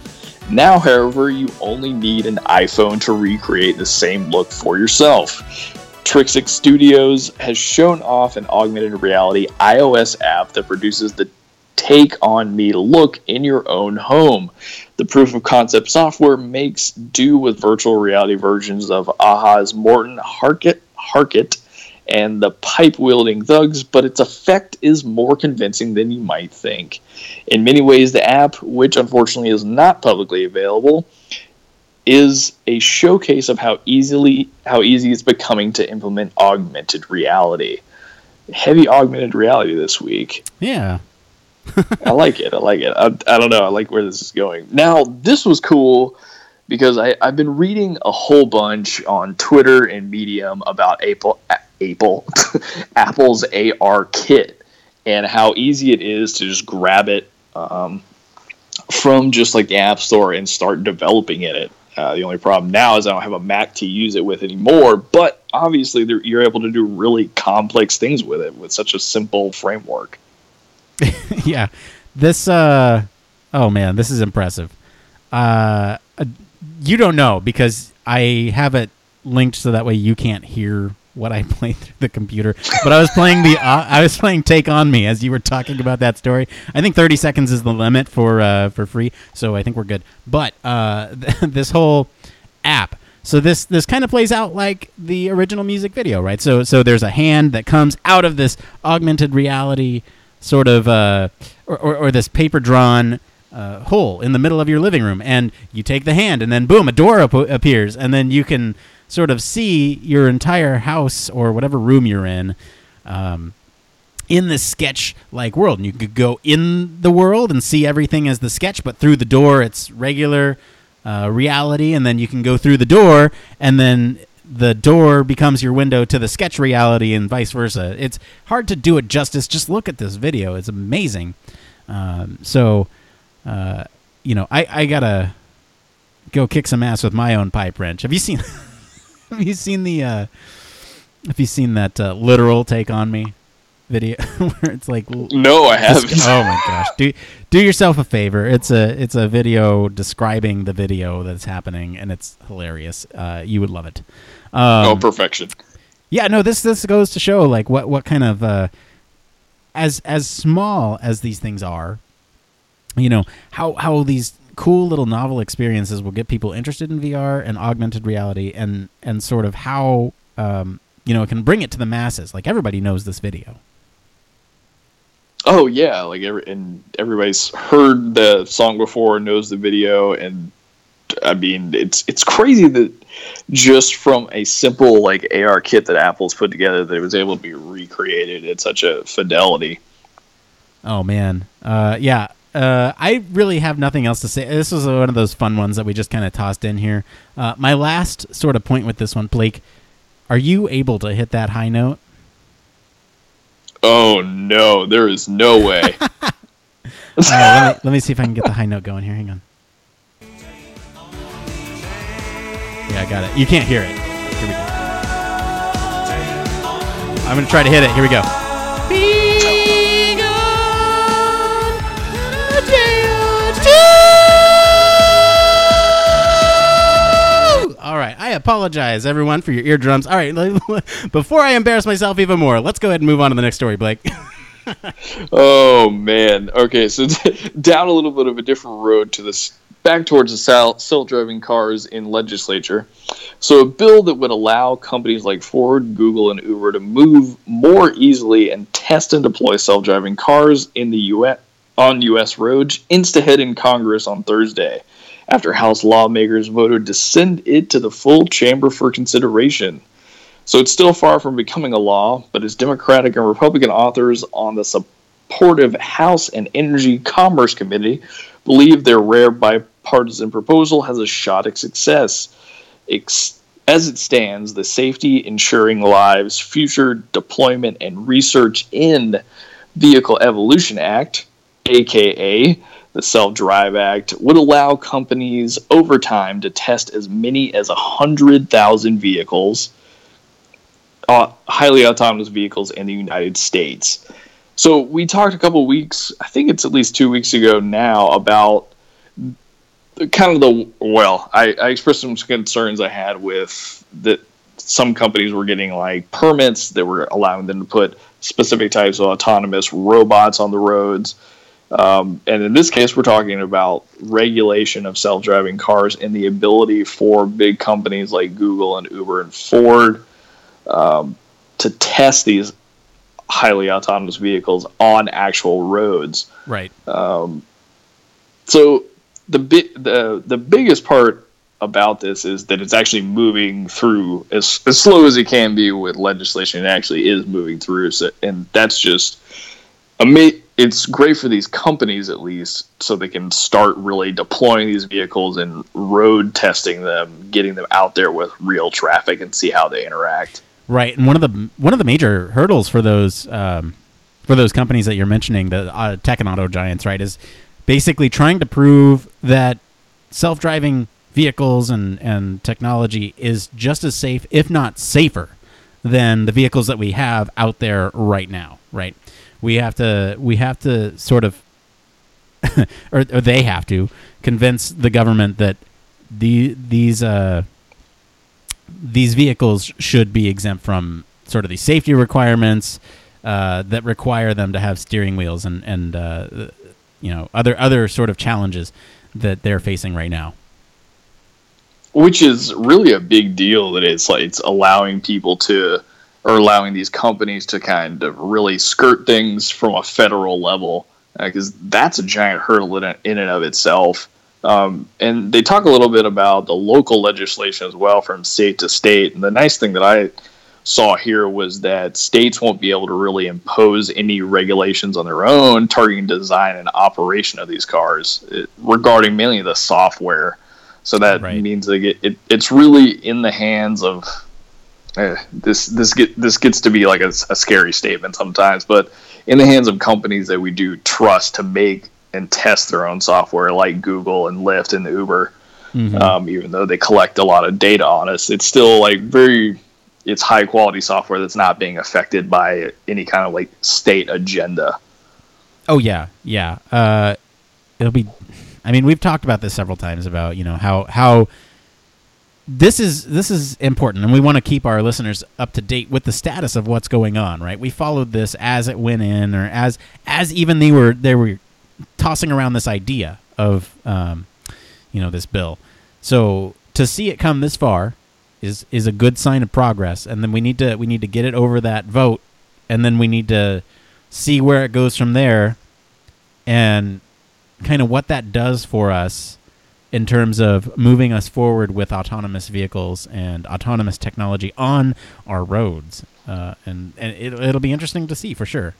Now, however, you only need an iPhone to recreate the same look for yourself. Trixi Studios has shown off an augmented reality iOS app that produces the Take On Me look in your own home. The proof of concept software makes do with virtual reality versions of a-ha's Morten Harket, Harket and the pipe wielding thugs, but its effect is more convincing than you might think. In many ways, the app, which unfortunately is not publicly available, is a showcase of how easily how easy it's becoming to implement augmented reality. Heavy augmented reality this week. Yeah. [LAUGHS] I like it. I like it. I, I don't know. I like where this is going. Now, this was cool because I, I've been reading a whole bunch on Twitter and Medium about Apple, Apple, [LAUGHS] Apple's AR kit and how easy it is to just grab it um, from just like the App Store and start developing in it. Uh, the only problem now is I don't have a Mac to use it with anymore, but obviously you're able to do really complex things with it with such a simple framework. [LAUGHS] yeah. This uh oh man, this is impressive. Uh uh, you don't know because I have it linked so that way you can't hear what I [LAUGHS] play through the computer. But I was playing the uh, I was playing Take on Me as you were talking about that story. I think 30 seconds is the limit for uh for free, so I think we're good. But uh [LAUGHS] this whole app so this this kind of plays out like the original music video, right? So so there's a hand that comes out of this augmented reality sort of uh, or, or, or this paper drawn uh, hole in the middle of your living room, and you take the hand, and then boom, a door ap- appears, and then you can sort of see your entire house or whatever room you're in. Um, in this sketch like world. And you could go in the world and see everything as the sketch but through the door it's regular uh, reality. And then you can go through the door and then the door becomes your window to the sketch reality and vice versa. It's hard to do it justice. Just look at this video. It's amazing. Um, so uh, you know I, I gotta go kick some ass with my own pipe wrench. Have you seen [LAUGHS] [LAUGHS] have you seen the uh, have you seen that uh, literal take on me video? [LAUGHS] Where it's like No, I haven't. [LAUGHS] oh my gosh. Do do yourself a favor. It's a it's a video describing the video that's happening and it's hilarious. Uh, you would love it. Um, oh, perfection. yeah no this this goes to show like what what kind of uh, as as small as these things are you know how how these cool little novel experiences will get people interested in VR and augmented reality and and sort of how um, you know it can bring it to the masses like everybody knows this video Oh yeah, like every and everybody's heard the song before, knows the video, and I mean it's it's crazy that just from a simple like AR kit that Apple's put together that it was able to be recreated at such a fidelity. Oh man, uh, yeah. Uh, I really have nothing else to say. This was one of those fun ones that we just kind of tossed in here. Uh, my last sort of point with this one, Blake, are you able to hit that high note? Oh no, there is no way. [LAUGHS] Right, let, me, let me see if I can get the high note going here. Hang on. Yeah, I got it. You can't hear it. Here we go. I'm gonna try to hit it. Here we go. All I apologize, everyone, for your eardrums. All right, [LAUGHS] before I embarrass myself even more, let's go ahead and move on to the next story, Blake. [LAUGHS] oh man. Okay, so [LAUGHS] down a little bit of a different road to this, back towards the self-driving cars in legislature. So a bill that would allow companies like Ford, Google, and Uber to move more easily and test and deploy self-driving cars in the U.S. on U.S. roads insta-hit in Congress on Thursday after House lawmakers voted to send it to the full chamber for consideration. So it's still far from becoming a law, but as Democratic and Republican authors on the supportive House and Energy Commerce Committee believe their rare bipartisan proposal has a shot at success. As it stands, the Safety Ensuring Lives Future Deployment and Research in Vehicle Evolution Act, aka the Self Drive Act would allow companies over time to test as many as 100,000 vehicles, uh, highly autonomous vehicles in the United States. So we talked a couple weeks, I think it's at least two weeks ago now, about kind of the well, I, I expressed some concerns I had with that some companies were getting like permits that were allowing them to put specific types of autonomous robots on the roads um, and in this case, we're talking about regulation of self driving cars and the ability for big companies like Google and Uber and Ford um, to test these highly autonomous vehicles on actual roads. Right. Um, so the, bi- the the biggest part about this is that it's actually moving through as, as slow as it can be with legislation. It actually is moving through, so, and that's just amazing it's great for these companies at least so they can start really deploying these vehicles and road testing them getting them out there with real traffic and see how they interact. Right and one of the one of the major hurdles for those um, for those companies that you're mentioning the uh, tech and auto giants right is basically trying to prove that self-driving vehicles and and technology is just as safe if not safer than the vehicles that we have out there right now right we have to we have to sort of [LAUGHS] or, or they have to convince the government that the these uh, these vehicles should be exempt from sort of the safety requirements uh, that require them to have steering wheels and and uh, you know other other sort of challenges that they're facing right now. Which is really a big deal. That it's like it's allowing people to or allowing these companies to kind of really skirt things from a federal level because uh, that's a giant hurdle in, in and of itself. Um, and they talk a little bit about the local legislation as well from state to state. And the nice thing that I saw here was that states won't be able to really impose any regulations on their own targeting design and operation of these cars it, regarding mainly the software. So that right. means they get, it, it's really in the hands of eh, this this get this gets to be like a, a, scary statement sometimes, but in the hands of companies that we do trust to make and test their own software, like Google and Lyft and Uber, mm-hmm. um, even though they collect a lot of data on us, it's still like very it's high quality software that's not being affected by any kind of like state agenda. Oh yeah, yeah. Uh, it'll be. I mean, we've talked about this several times about you know how how this is this is important and we want to keep our listeners up to date with the status of what's going on right? We followed this as it went in or as as even they were they were tossing around this idea of um, you know this bill. So to see it come this far is is a good sign of progress and then we need to we need to get it over that vote and then we need to see where it goes from there and kind of what that does for us in terms of moving us forward with autonomous vehicles and autonomous technology on our roads. Uh, and and it, it'll be interesting to see for sure.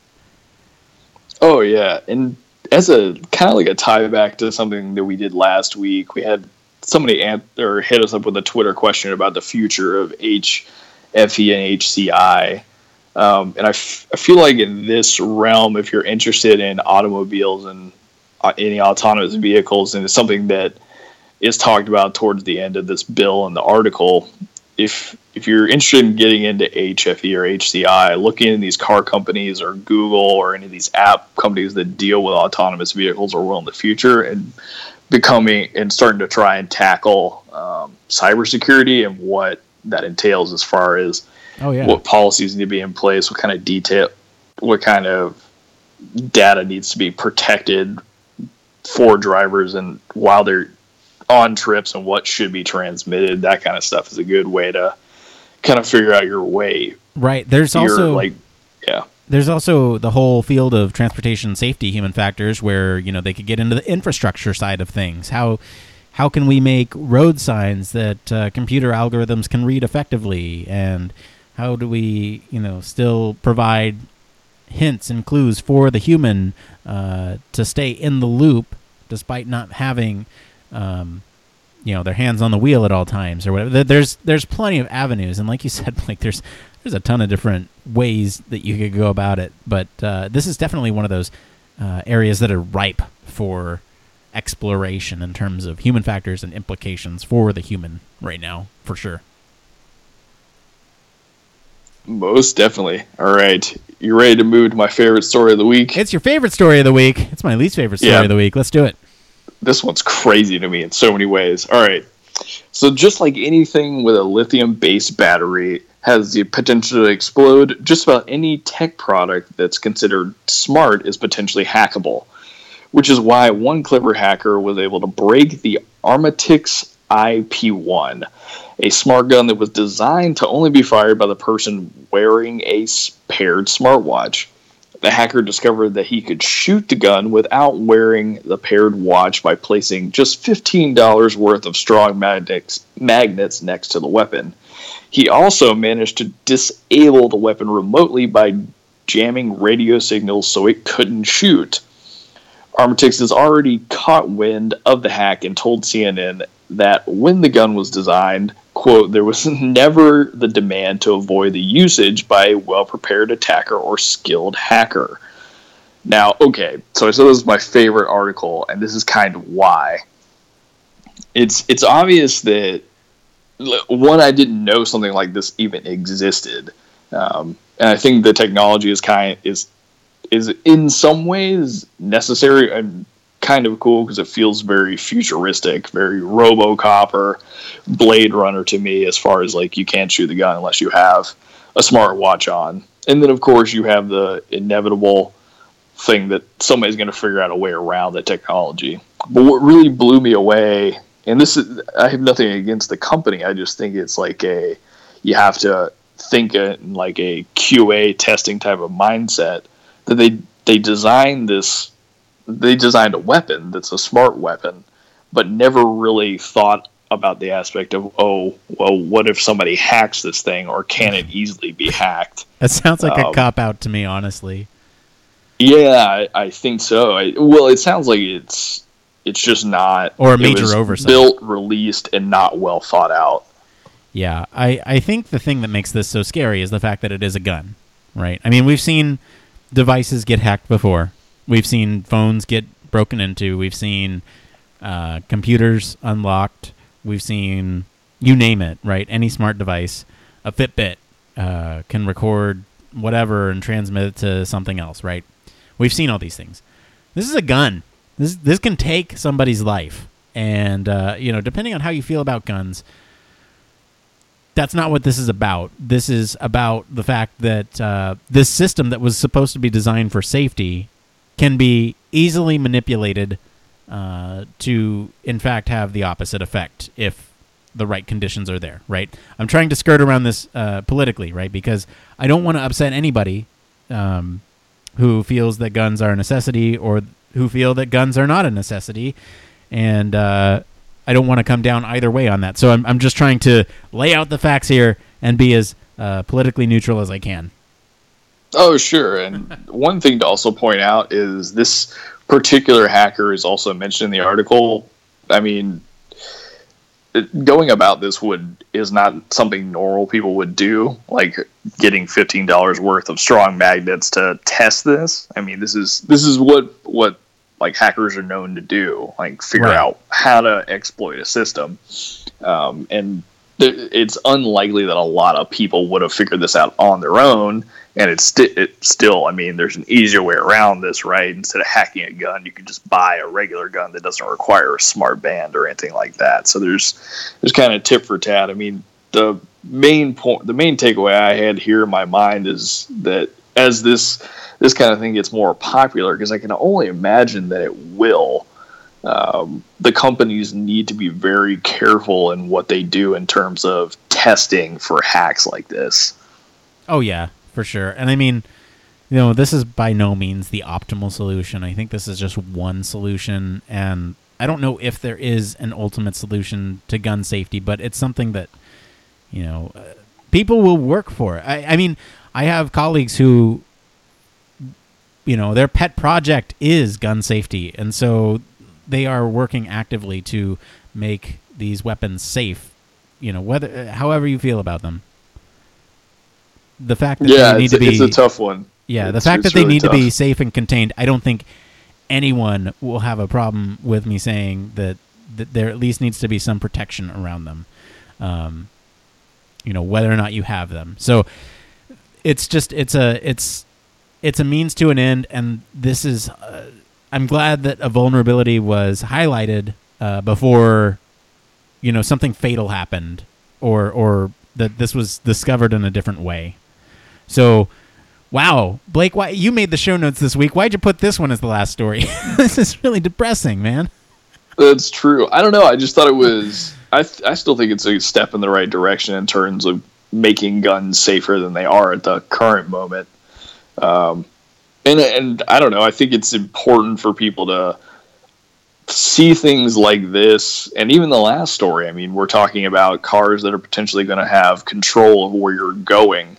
Oh yeah, and as a kind of like a tie back to something that we did last week, we had somebody ant- or hit us up with a Twitter question about the future of HFE and HCI. Um, and I, f- I feel like in this realm, if you're interested in automobiles and uh, any autonomous vehicles, and it's something that is talked about towards the end of this bill in the article, if if you're interested in getting into HFE or HCI, looking in these car companies or Google or any of these app companies that deal with autonomous vehicles or will in the future, and becoming and starting to try and tackle um, cybersecurity and what that entails as far as Oh yeah. what policies need to be in place, what kind of detail, what kind of data needs to be protected for drivers and while they're on trips and what should be transmitted. That kind of stuff is a good way to kind of figure out your way. right. There's Your also like, yeah, there's also the whole field of transportation safety human factors where you know they could get into the infrastructure side of things how how can we make road signs that uh, computer algorithms can read effectively and how do we you know still provide hints and clues for the human uh, to stay in the loop despite not having um, you know their hands on the wheel at all times or whatever. There's there's plenty of avenues. And like you [LAUGHS] said like there's there's a ton of different ways that you could go about it. But uh, this is definitely one of those uh, areas that are ripe for exploration in terms of human factors and implications for the human right now for sure. Most definitely. All right, you ready to move to my favorite story of the week? it's your favorite story of the week. It's my least favorite story Yeah. of the week. Let's do it this one's [LAUGHS] crazy to me in so many ways. All right. So just like anything with a lithium based battery has the potential to explode, just about any tech product that's considered smart is potentially hackable. Which is why one clever hacker was able to break the Armatix IP1, a smart gun that was designed to only be fired by the person wearing a paired smartwatch the hacker discovered that he could shoot the gun without wearing the paired watch by placing just $15 worth of strong magnets, magnets next to the weapon. He also managed to disable the weapon remotely by jamming radio signals so it couldn't shoot. Armatix has already caught wind of the hack and told CNN that when the gun was designed, quote, there was [LAUGHS] never the demand to avoid the usage by a well prepared attacker or skilled hacker. Now, okay, so I said this is my favorite article, and this is kind of why. It's it's obvious that one, I didn't know something like this even existed, um, and I think the technology is kind is is in some ways necessary and kind of cool because it feels very futuristic, very RoboCop or Blade Runner to me, as far as like you can't shoot the gun unless you have a smart watch on, and then of course you have the inevitable thing that somebody's going to figure out a way around that technology. But what really blew me away, and this is I have nothing against the company, I just think it's like a you have to think in like a QA testing type of mindset that they they designed this they designed a weapon that's a smart weapon, but never really thought about the aspect of oh well what if somebody hacks this thing or can it easily be hacked? that sounds like a Um, cop out to me honestly Yeah, I, I think so. I, well, it sounds like it's it's just not Or a major oversight. built, released, and not well thought out. Yeah, I, I think the thing that makes this so scary is the fact that it is a gun, right? I mean, we've seen devices get hacked before. We've seen phones get broken into. We've seen uh, computers unlocked. We've seen you name it, right? Any smart device, a Fitbit uh, can record whatever and transmit it to something else, right? We've seen all these things. This is a gun. This this can take somebody's life, and uh, you know, depending on how you feel about guns, that's not what this is about. This is about the fact that uh, this system that was supposed to be designed for safety can be easily manipulated uh, to, in fact, have the opposite effect if the right conditions are there. Right? I'm trying to skirt around this uh, politically, right? Because I don't want to upset anybody um, who feels that guns are a necessity or who feel that guns are not a necessity, and uh, I don't want to come down either way on that. So I'm, I'm just trying to lay out the facts here and be as uh, politically neutral as I can. Oh, sure. And [LAUGHS] one thing to also point out is this particular hacker is also mentioned in the article. I mean, going about this would is not something normal people would do. Like getting fifteen dollars worth of strong magnets to test this. I mean, this is this is what what like hackers are known to do. Like figure Right. out how to exploit a system, um, and it's unlikely that a lot of people would have figured this out on their own. And it's sti- it still, I mean, there's an easier way around this, right? Instead of hacking a gun, you can just buy a regular gun that doesn't require a smart band or anything like that. So there's there's kind of tip for tat. I mean, the main point, the main takeaway I had here in my mind is that as this this kind of thing gets more popular, because I can only imagine that it will. Um, the companies need to be very careful in what they do in terms of testing for hacks like this. Oh yeah, for sure. And I mean, you know, this is by no means the optimal solution. I think this is just one solution and I don't know if there is an ultimate solution to gun safety, but it's something that you know, uh, people will work for. I I mean, I have colleagues who you know, their pet project is gun safety and so they are working actively to make these weapons safe, you know, whether however you feel about them. The fact that Yeah, they need it's, to be it's a tough one. yeah, the fact that they really need to be safe and contained, I don't think anyone will have a problem with me saying that, that there at least needs to be some protection around them. Um, you know, whether or not you have them. So it's just it's a it's it's a means to an end, and this is. Uh, I'm glad that a vulnerability was highlighted uh, before, you know, something fatal happened, or or that this was discovered in a different way. So, wow, Blake, why you made the show notes this week? Why'd you put this one as the last story? [LAUGHS] this is really depressing, man. That's true. I don't know. I just thought it was. I th- I still think it's a step in the right direction in terms of making guns safer than they are at the current moment. Um, and and I don't know. I think it's important for people to see things like this, and even the last story. I mean, we're talking about cars that are potentially going to have control of where you're going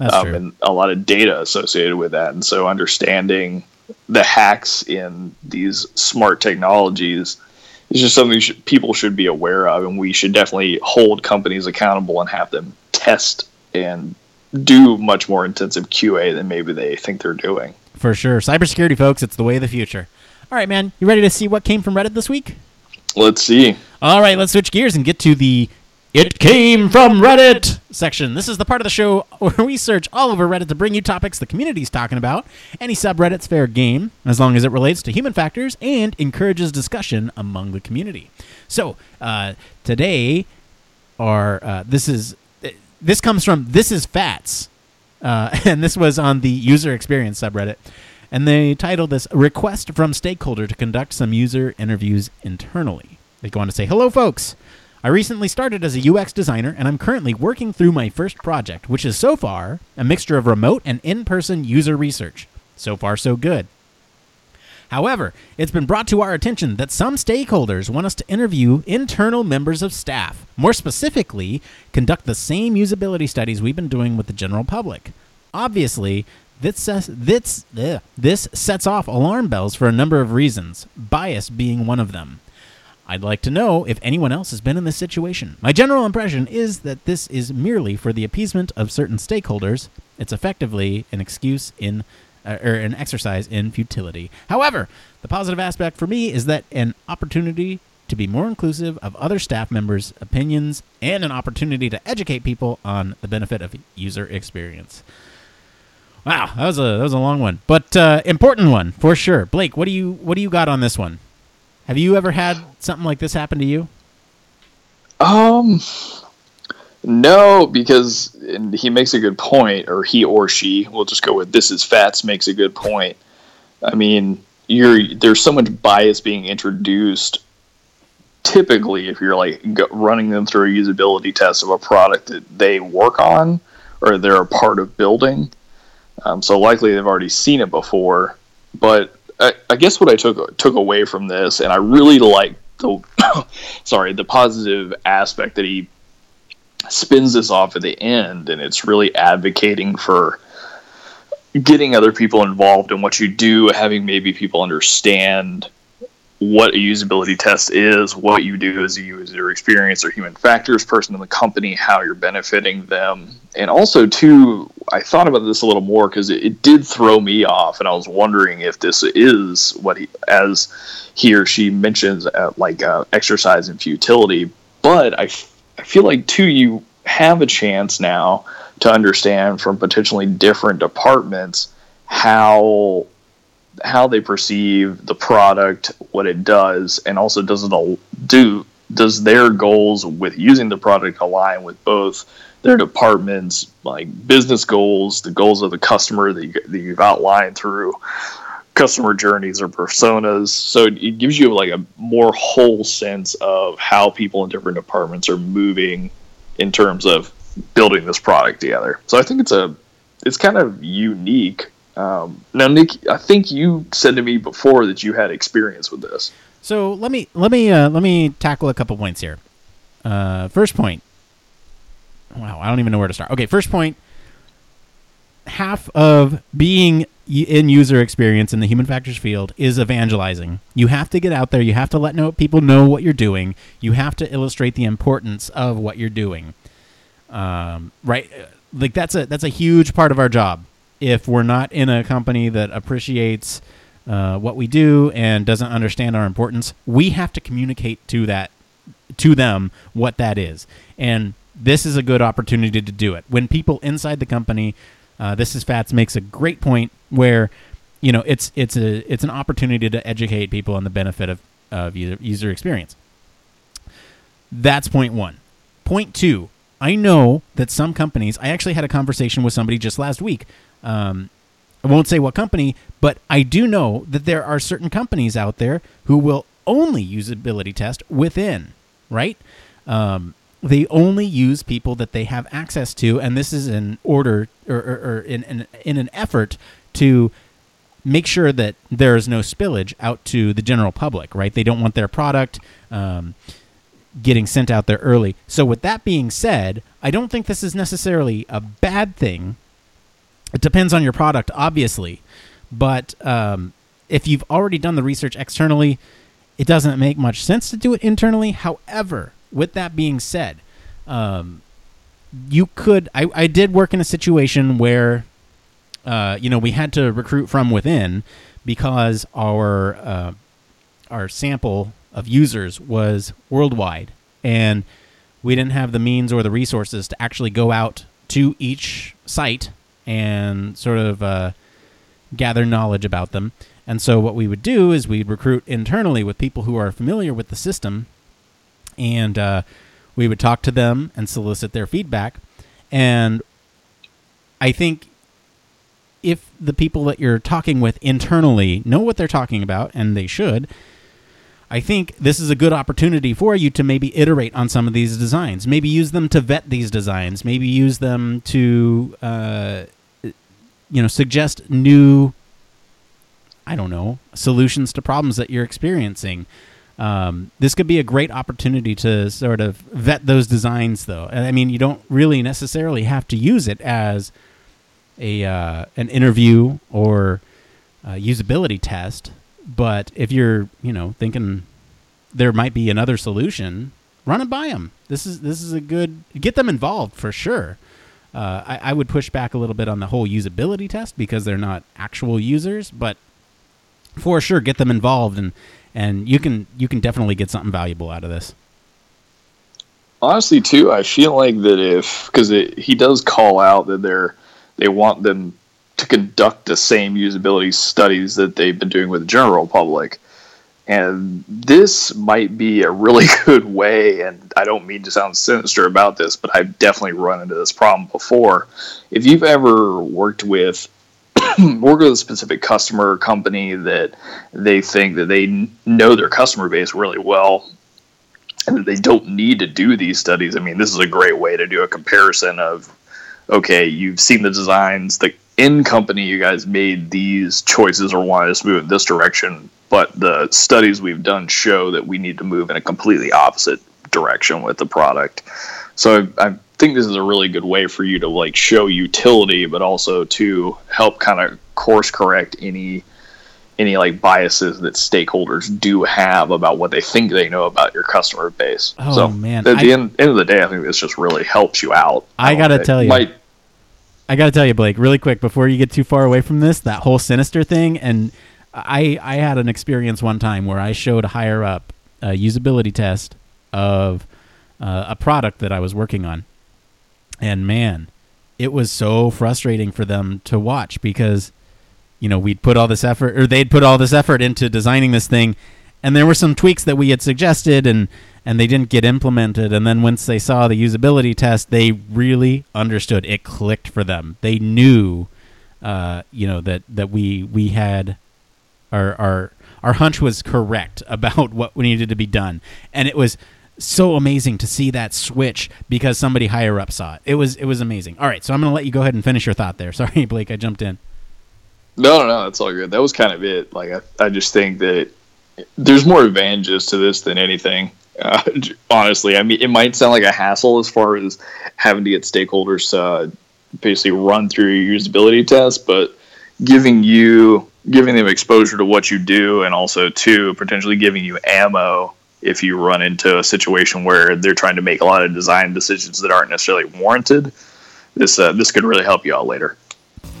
um, and a lot of data associated with that. And so understanding the hacks in these smart technologies is just something should, people should be aware of, and we should definitely hold companies accountable and have them test and do much more intensive QA than maybe they think they're doing. For sure. Cybersecurity, folks, it's the way of the future. All right, man. You ready to see what came from Reddit this week? Let's see. All right, let's switch gears and get to the It Came from Reddit section. This is the part of the show [LAUGHS] where we search all over Reddit to bring you topics the community's talking about. Any subreddit's fair game, as long as it relates to human factors and encourages discussion among the community. So, uh, today, our, uh, this is. This comes from This Is Fats, uh, [LAUGHS] and this was on the user experience subreddit. And they titled this Request from Stakeholder to Conduct Some User Interviews Internally. They go on to say, Hello, folks. I recently started as a UX designer, and I'm currently working through my first project, which is so far a mixture of remote and in person user research. So far, so good. However, it's been brought to our attention that some stakeholders want us to interview internal members of staff, more specifically, conduct the same usability studies we've been doing with the general public. Obviously, this, this, this sets off alarm bells for a number of reasons, bias being one of them. I'd like to know if anyone else has been in this situation. My general impression is that this is merely for the appeasement of certain stakeholders. It's effectively an excuse in uh, or an exercise in futility. However, the positive aspect for me is that an opportunity to be more inclusive of other staff members' opinions and an opportunity to educate people on the benefit of user experience. Wow, that was a that was a long one, but uh, important one for sure. Blake, what do you what do you got on this one? Have you ever had something like this happen to you? Um, no, because he makes a good point, or he or she. We'll just go with this is Fats makes a good point. I mean, you're there's so much bias being introduced. Typically, if you're like running them through a usability test of a product that they work on or they're a part of building, um, so likely they've already seen it before. But I, I guess what I took took away from this, and I really like the [COUGHS] sorry the positive aspect that he spins this off at the end, and it's really advocating for getting other people involved in what you do, having maybe people understand what a usability test is, what you do as a user experience or human factors person in the company, how you're benefiting them. And also, too, I thought about this a little more because it, it, did throw me off, and I was wondering if this is what he, as he or she mentions, uh, like uh, exercise and futility. But I, I feel like, too, you have a chance now to understand from potentially different departments how how they perceive the product, what it does, and also does it do does their goals with using the product align with both their departments like business goals, the goals of the customer that, you, that you've outlined through customer journeys or personas. So it gives you like a more whole sense of how people in different departments are moving in terms of building this product together. So I think it's a it's kind of unique um, now, Nick, I think you said to me before that you had experience with this. So let me let me uh, let me tackle a couple points here. Uh, first point. Wow, I don't even know where to start. Okay, first point. Half of being in user experience in the human factors field is evangelizing. You have to get out there. You have to let know people know what you're doing. You have to illustrate the importance of what you're doing. Um, right, like that's a that's a huge part of our job if we're not in a company that appreciates uh, what we do and doesn't understand our importance, we have to communicate to that to them what that is. And this is a good opportunity to do it. When people inside the company, uh, this is Fats makes a great point where you know it's it's a it's an opportunity to educate people on the benefit of of user, user experience. That's point one. Point two. I know that some companies. I actually had a conversation with somebody just last week um, I won't say what company, but I do know that there are certain companies out there who will only usability test within, right? Um, they only use people that they have access to, and this is in order or, or, or in, in, in an effort to make sure that there is no spillage out to the general public, right? They don't want their product um, getting sent out there early. So, with that being said, I don't think this is necessarily a bad thing it depends on your product, obviously, but um, if you've already done the research externally, it doesn't make much sense to do it internally. However, with that being said, um, you could. I, I did work in a situation where, uh, you know, we had to recruit from within because our uh, our sample of users was worldwide, and we didn't have the means or the resources to actually go out to each site and sort of uh, gather knowledge about them. And so what we would do is we'd recruit internally with people who are familiar with the system, and uh, we would talk to them and solicit their feedback. And I think if the people that you're talking with internally know what they're talking about, and they should, I think this is a good opportunity for you to maybe iterate on some of these designs. Maybe use them to vet these designs. Maybe use them to, uh, you know, suggest new, I don't know, solutions to problems that you're experiencing. Um, this could be a great opportunity to sort of vet those designs, though. I mean, you don't really necessarily have to use it as a uh, an interview or usability test but if you're, you know, thinking there might be another solution, run it by them. This is this is a good get them involved for sure. Uh, I, I would push back a little bit on the whole usability test because they're not actual users, but for sure get them involved and and you can you can definitely get something valuable out of this. Honestly, too, I feel like that if because he does call out that they're they want them to conduct the same usability studies that they've been doing with the general public. And this might be a really [LAUGHS] good way, and I don't mean to sound sinister about this, but I've definitely run into this problem before. If you've ever worked with [CLEARS THROAT] work with a specific customer or company that they think that they know their customer base really well and that they don't need to do these studies. I mean, this is a great way to do a comparison of okay, you've seen the designs, the in company you guys made these choices or wanted us to move in this direction, but the studies we've done show that we need to move in a completely opposite direction with the product. So I, I think this is a really good way for you to like show utility, but also to help kind of course correct any any like biases that stakeholders do have about what they think they know about your customer base. Oh, so man. at the I- end, end of the day, I think this just really helps you out. I gotta tell you. might I got to tell you, Blake, really quick before you get too far away from this, that whole sinister thing, and I I had an experience one time where I showed higher up a usability test of uh, a product that I was working on, and man, it was so frustrating for them to watch because you know we'd put all this effort or they'd put all this effort into designing this thing and there were some tweaks that we had suggested and and they didn't get implemented. And then once they saw the usability test they really understood. It clicked for them. They knew uh, you know that that we we had our our our hunch was correct [LAUGHS] about what needed to be done. And it was so amazing to see that switch because somebody higher up saw it it was it was amazing all right so i'm going to let you go ahead and finish your thought there [LAUGHS] sorry blake i jumped in No, no, no, that's all good. That was kind of it. Like, I, I just think that there's more advantages to this than anything. Uh, [LAUGHS] honestly, I mean, it might sound like a hassle as far as having to get stakeholders uh, basically run through your usability test, but giving you giving them exposure to what you do, and also to potentially giving you ammo if you run into a situation where they're trying to make a lot of design decisions that aren't necessarily warranted. This uh, this could really help you out later.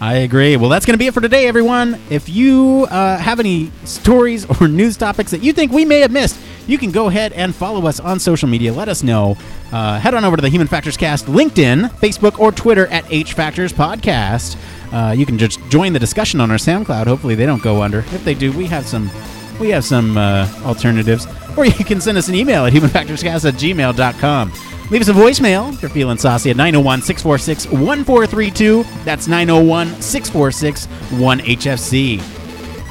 I agree. Well, that's going to be it for today, everyone. If you uh, have any stories [LAUGHS] or news topics that you think we may have missed, you can go ahead and follow us on social media. Let us know. Uh, head on over to the Human Factors Cast LinkedIn, Facebook, or Twitter at H Factors Podcast. Uh, you can just join the discussion on our SoundCloud. Hopefully, they don't go under. If they do, we have some we have some uh, alternatives. Or you can send us an email at humanfactorscast at gmail.com. Leave us a voicemail if you're feeling saucy at 901 646 1432. That's 901 646 1HFC.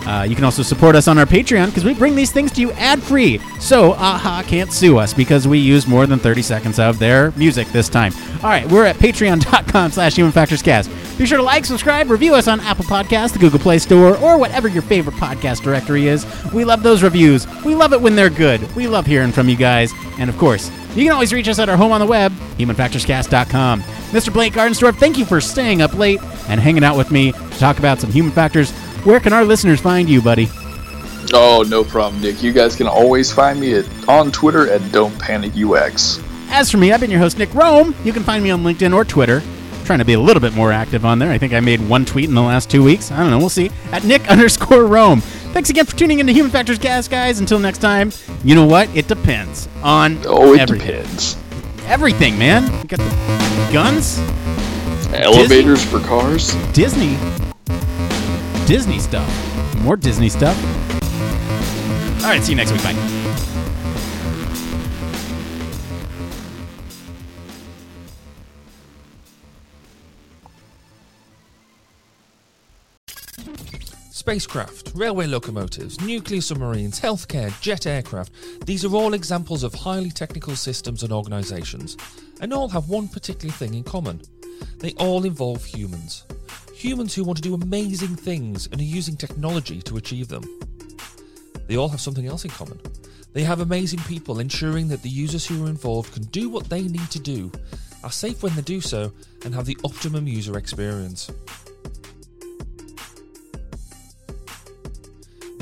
Uh, you can also support us on our Patreon because we bring these things to you ad free. So, a-ha can't sue us because we used more than 30 seconds of their music this time. All right, we're at patreon.com slash humanfactorscast. Be sure to like, subscribe, review us on Apple Podcasts, the Google Play Store, or whatever your favorite podcast directory is. We love those reviews. We love it when they're good. We love hearing from you guys. And of course, you can always reach us at our home on the web, humanfactorscast.com. Mr. Blake Arnsdorff, thank you for staying up late and hanging out with me to talk about some human factors. Where can our listeners find you, buddy? Oh, no problem, Nick. You guys can always find me at, on Twitter at Don't Panic UX. As for me, I've been your host, Nick Roome. You can find me on LinkedIn or Twitter. trying to be a little bit more active on there. I think I made one tweet in the last two weeks. I don't know. We'll see. At Nick [LAUGHS] underscore Roome. Thanks again for tuning into Human Factors Cast, guys. Until next time, you know what? It depends on Oh, it everything. depends. Everything, man. You got the guns, Elevators for cars? Disney, Disney stuff, more Disney stuff. All right, see you next week. Bye. Spacecraft, railway locomotives, nuclear submarines, healthcare, jet aircraft, these are all examples of highly technical systems and organisations, and all have one particular thing in common. They all involve humans. Humans who want to do amazing things and are using technology to achieve them. They all have something else in common. They have amazing people ensuring that the users who are involved can do what they need to do, are safe when they do so, and have the optimum user experience.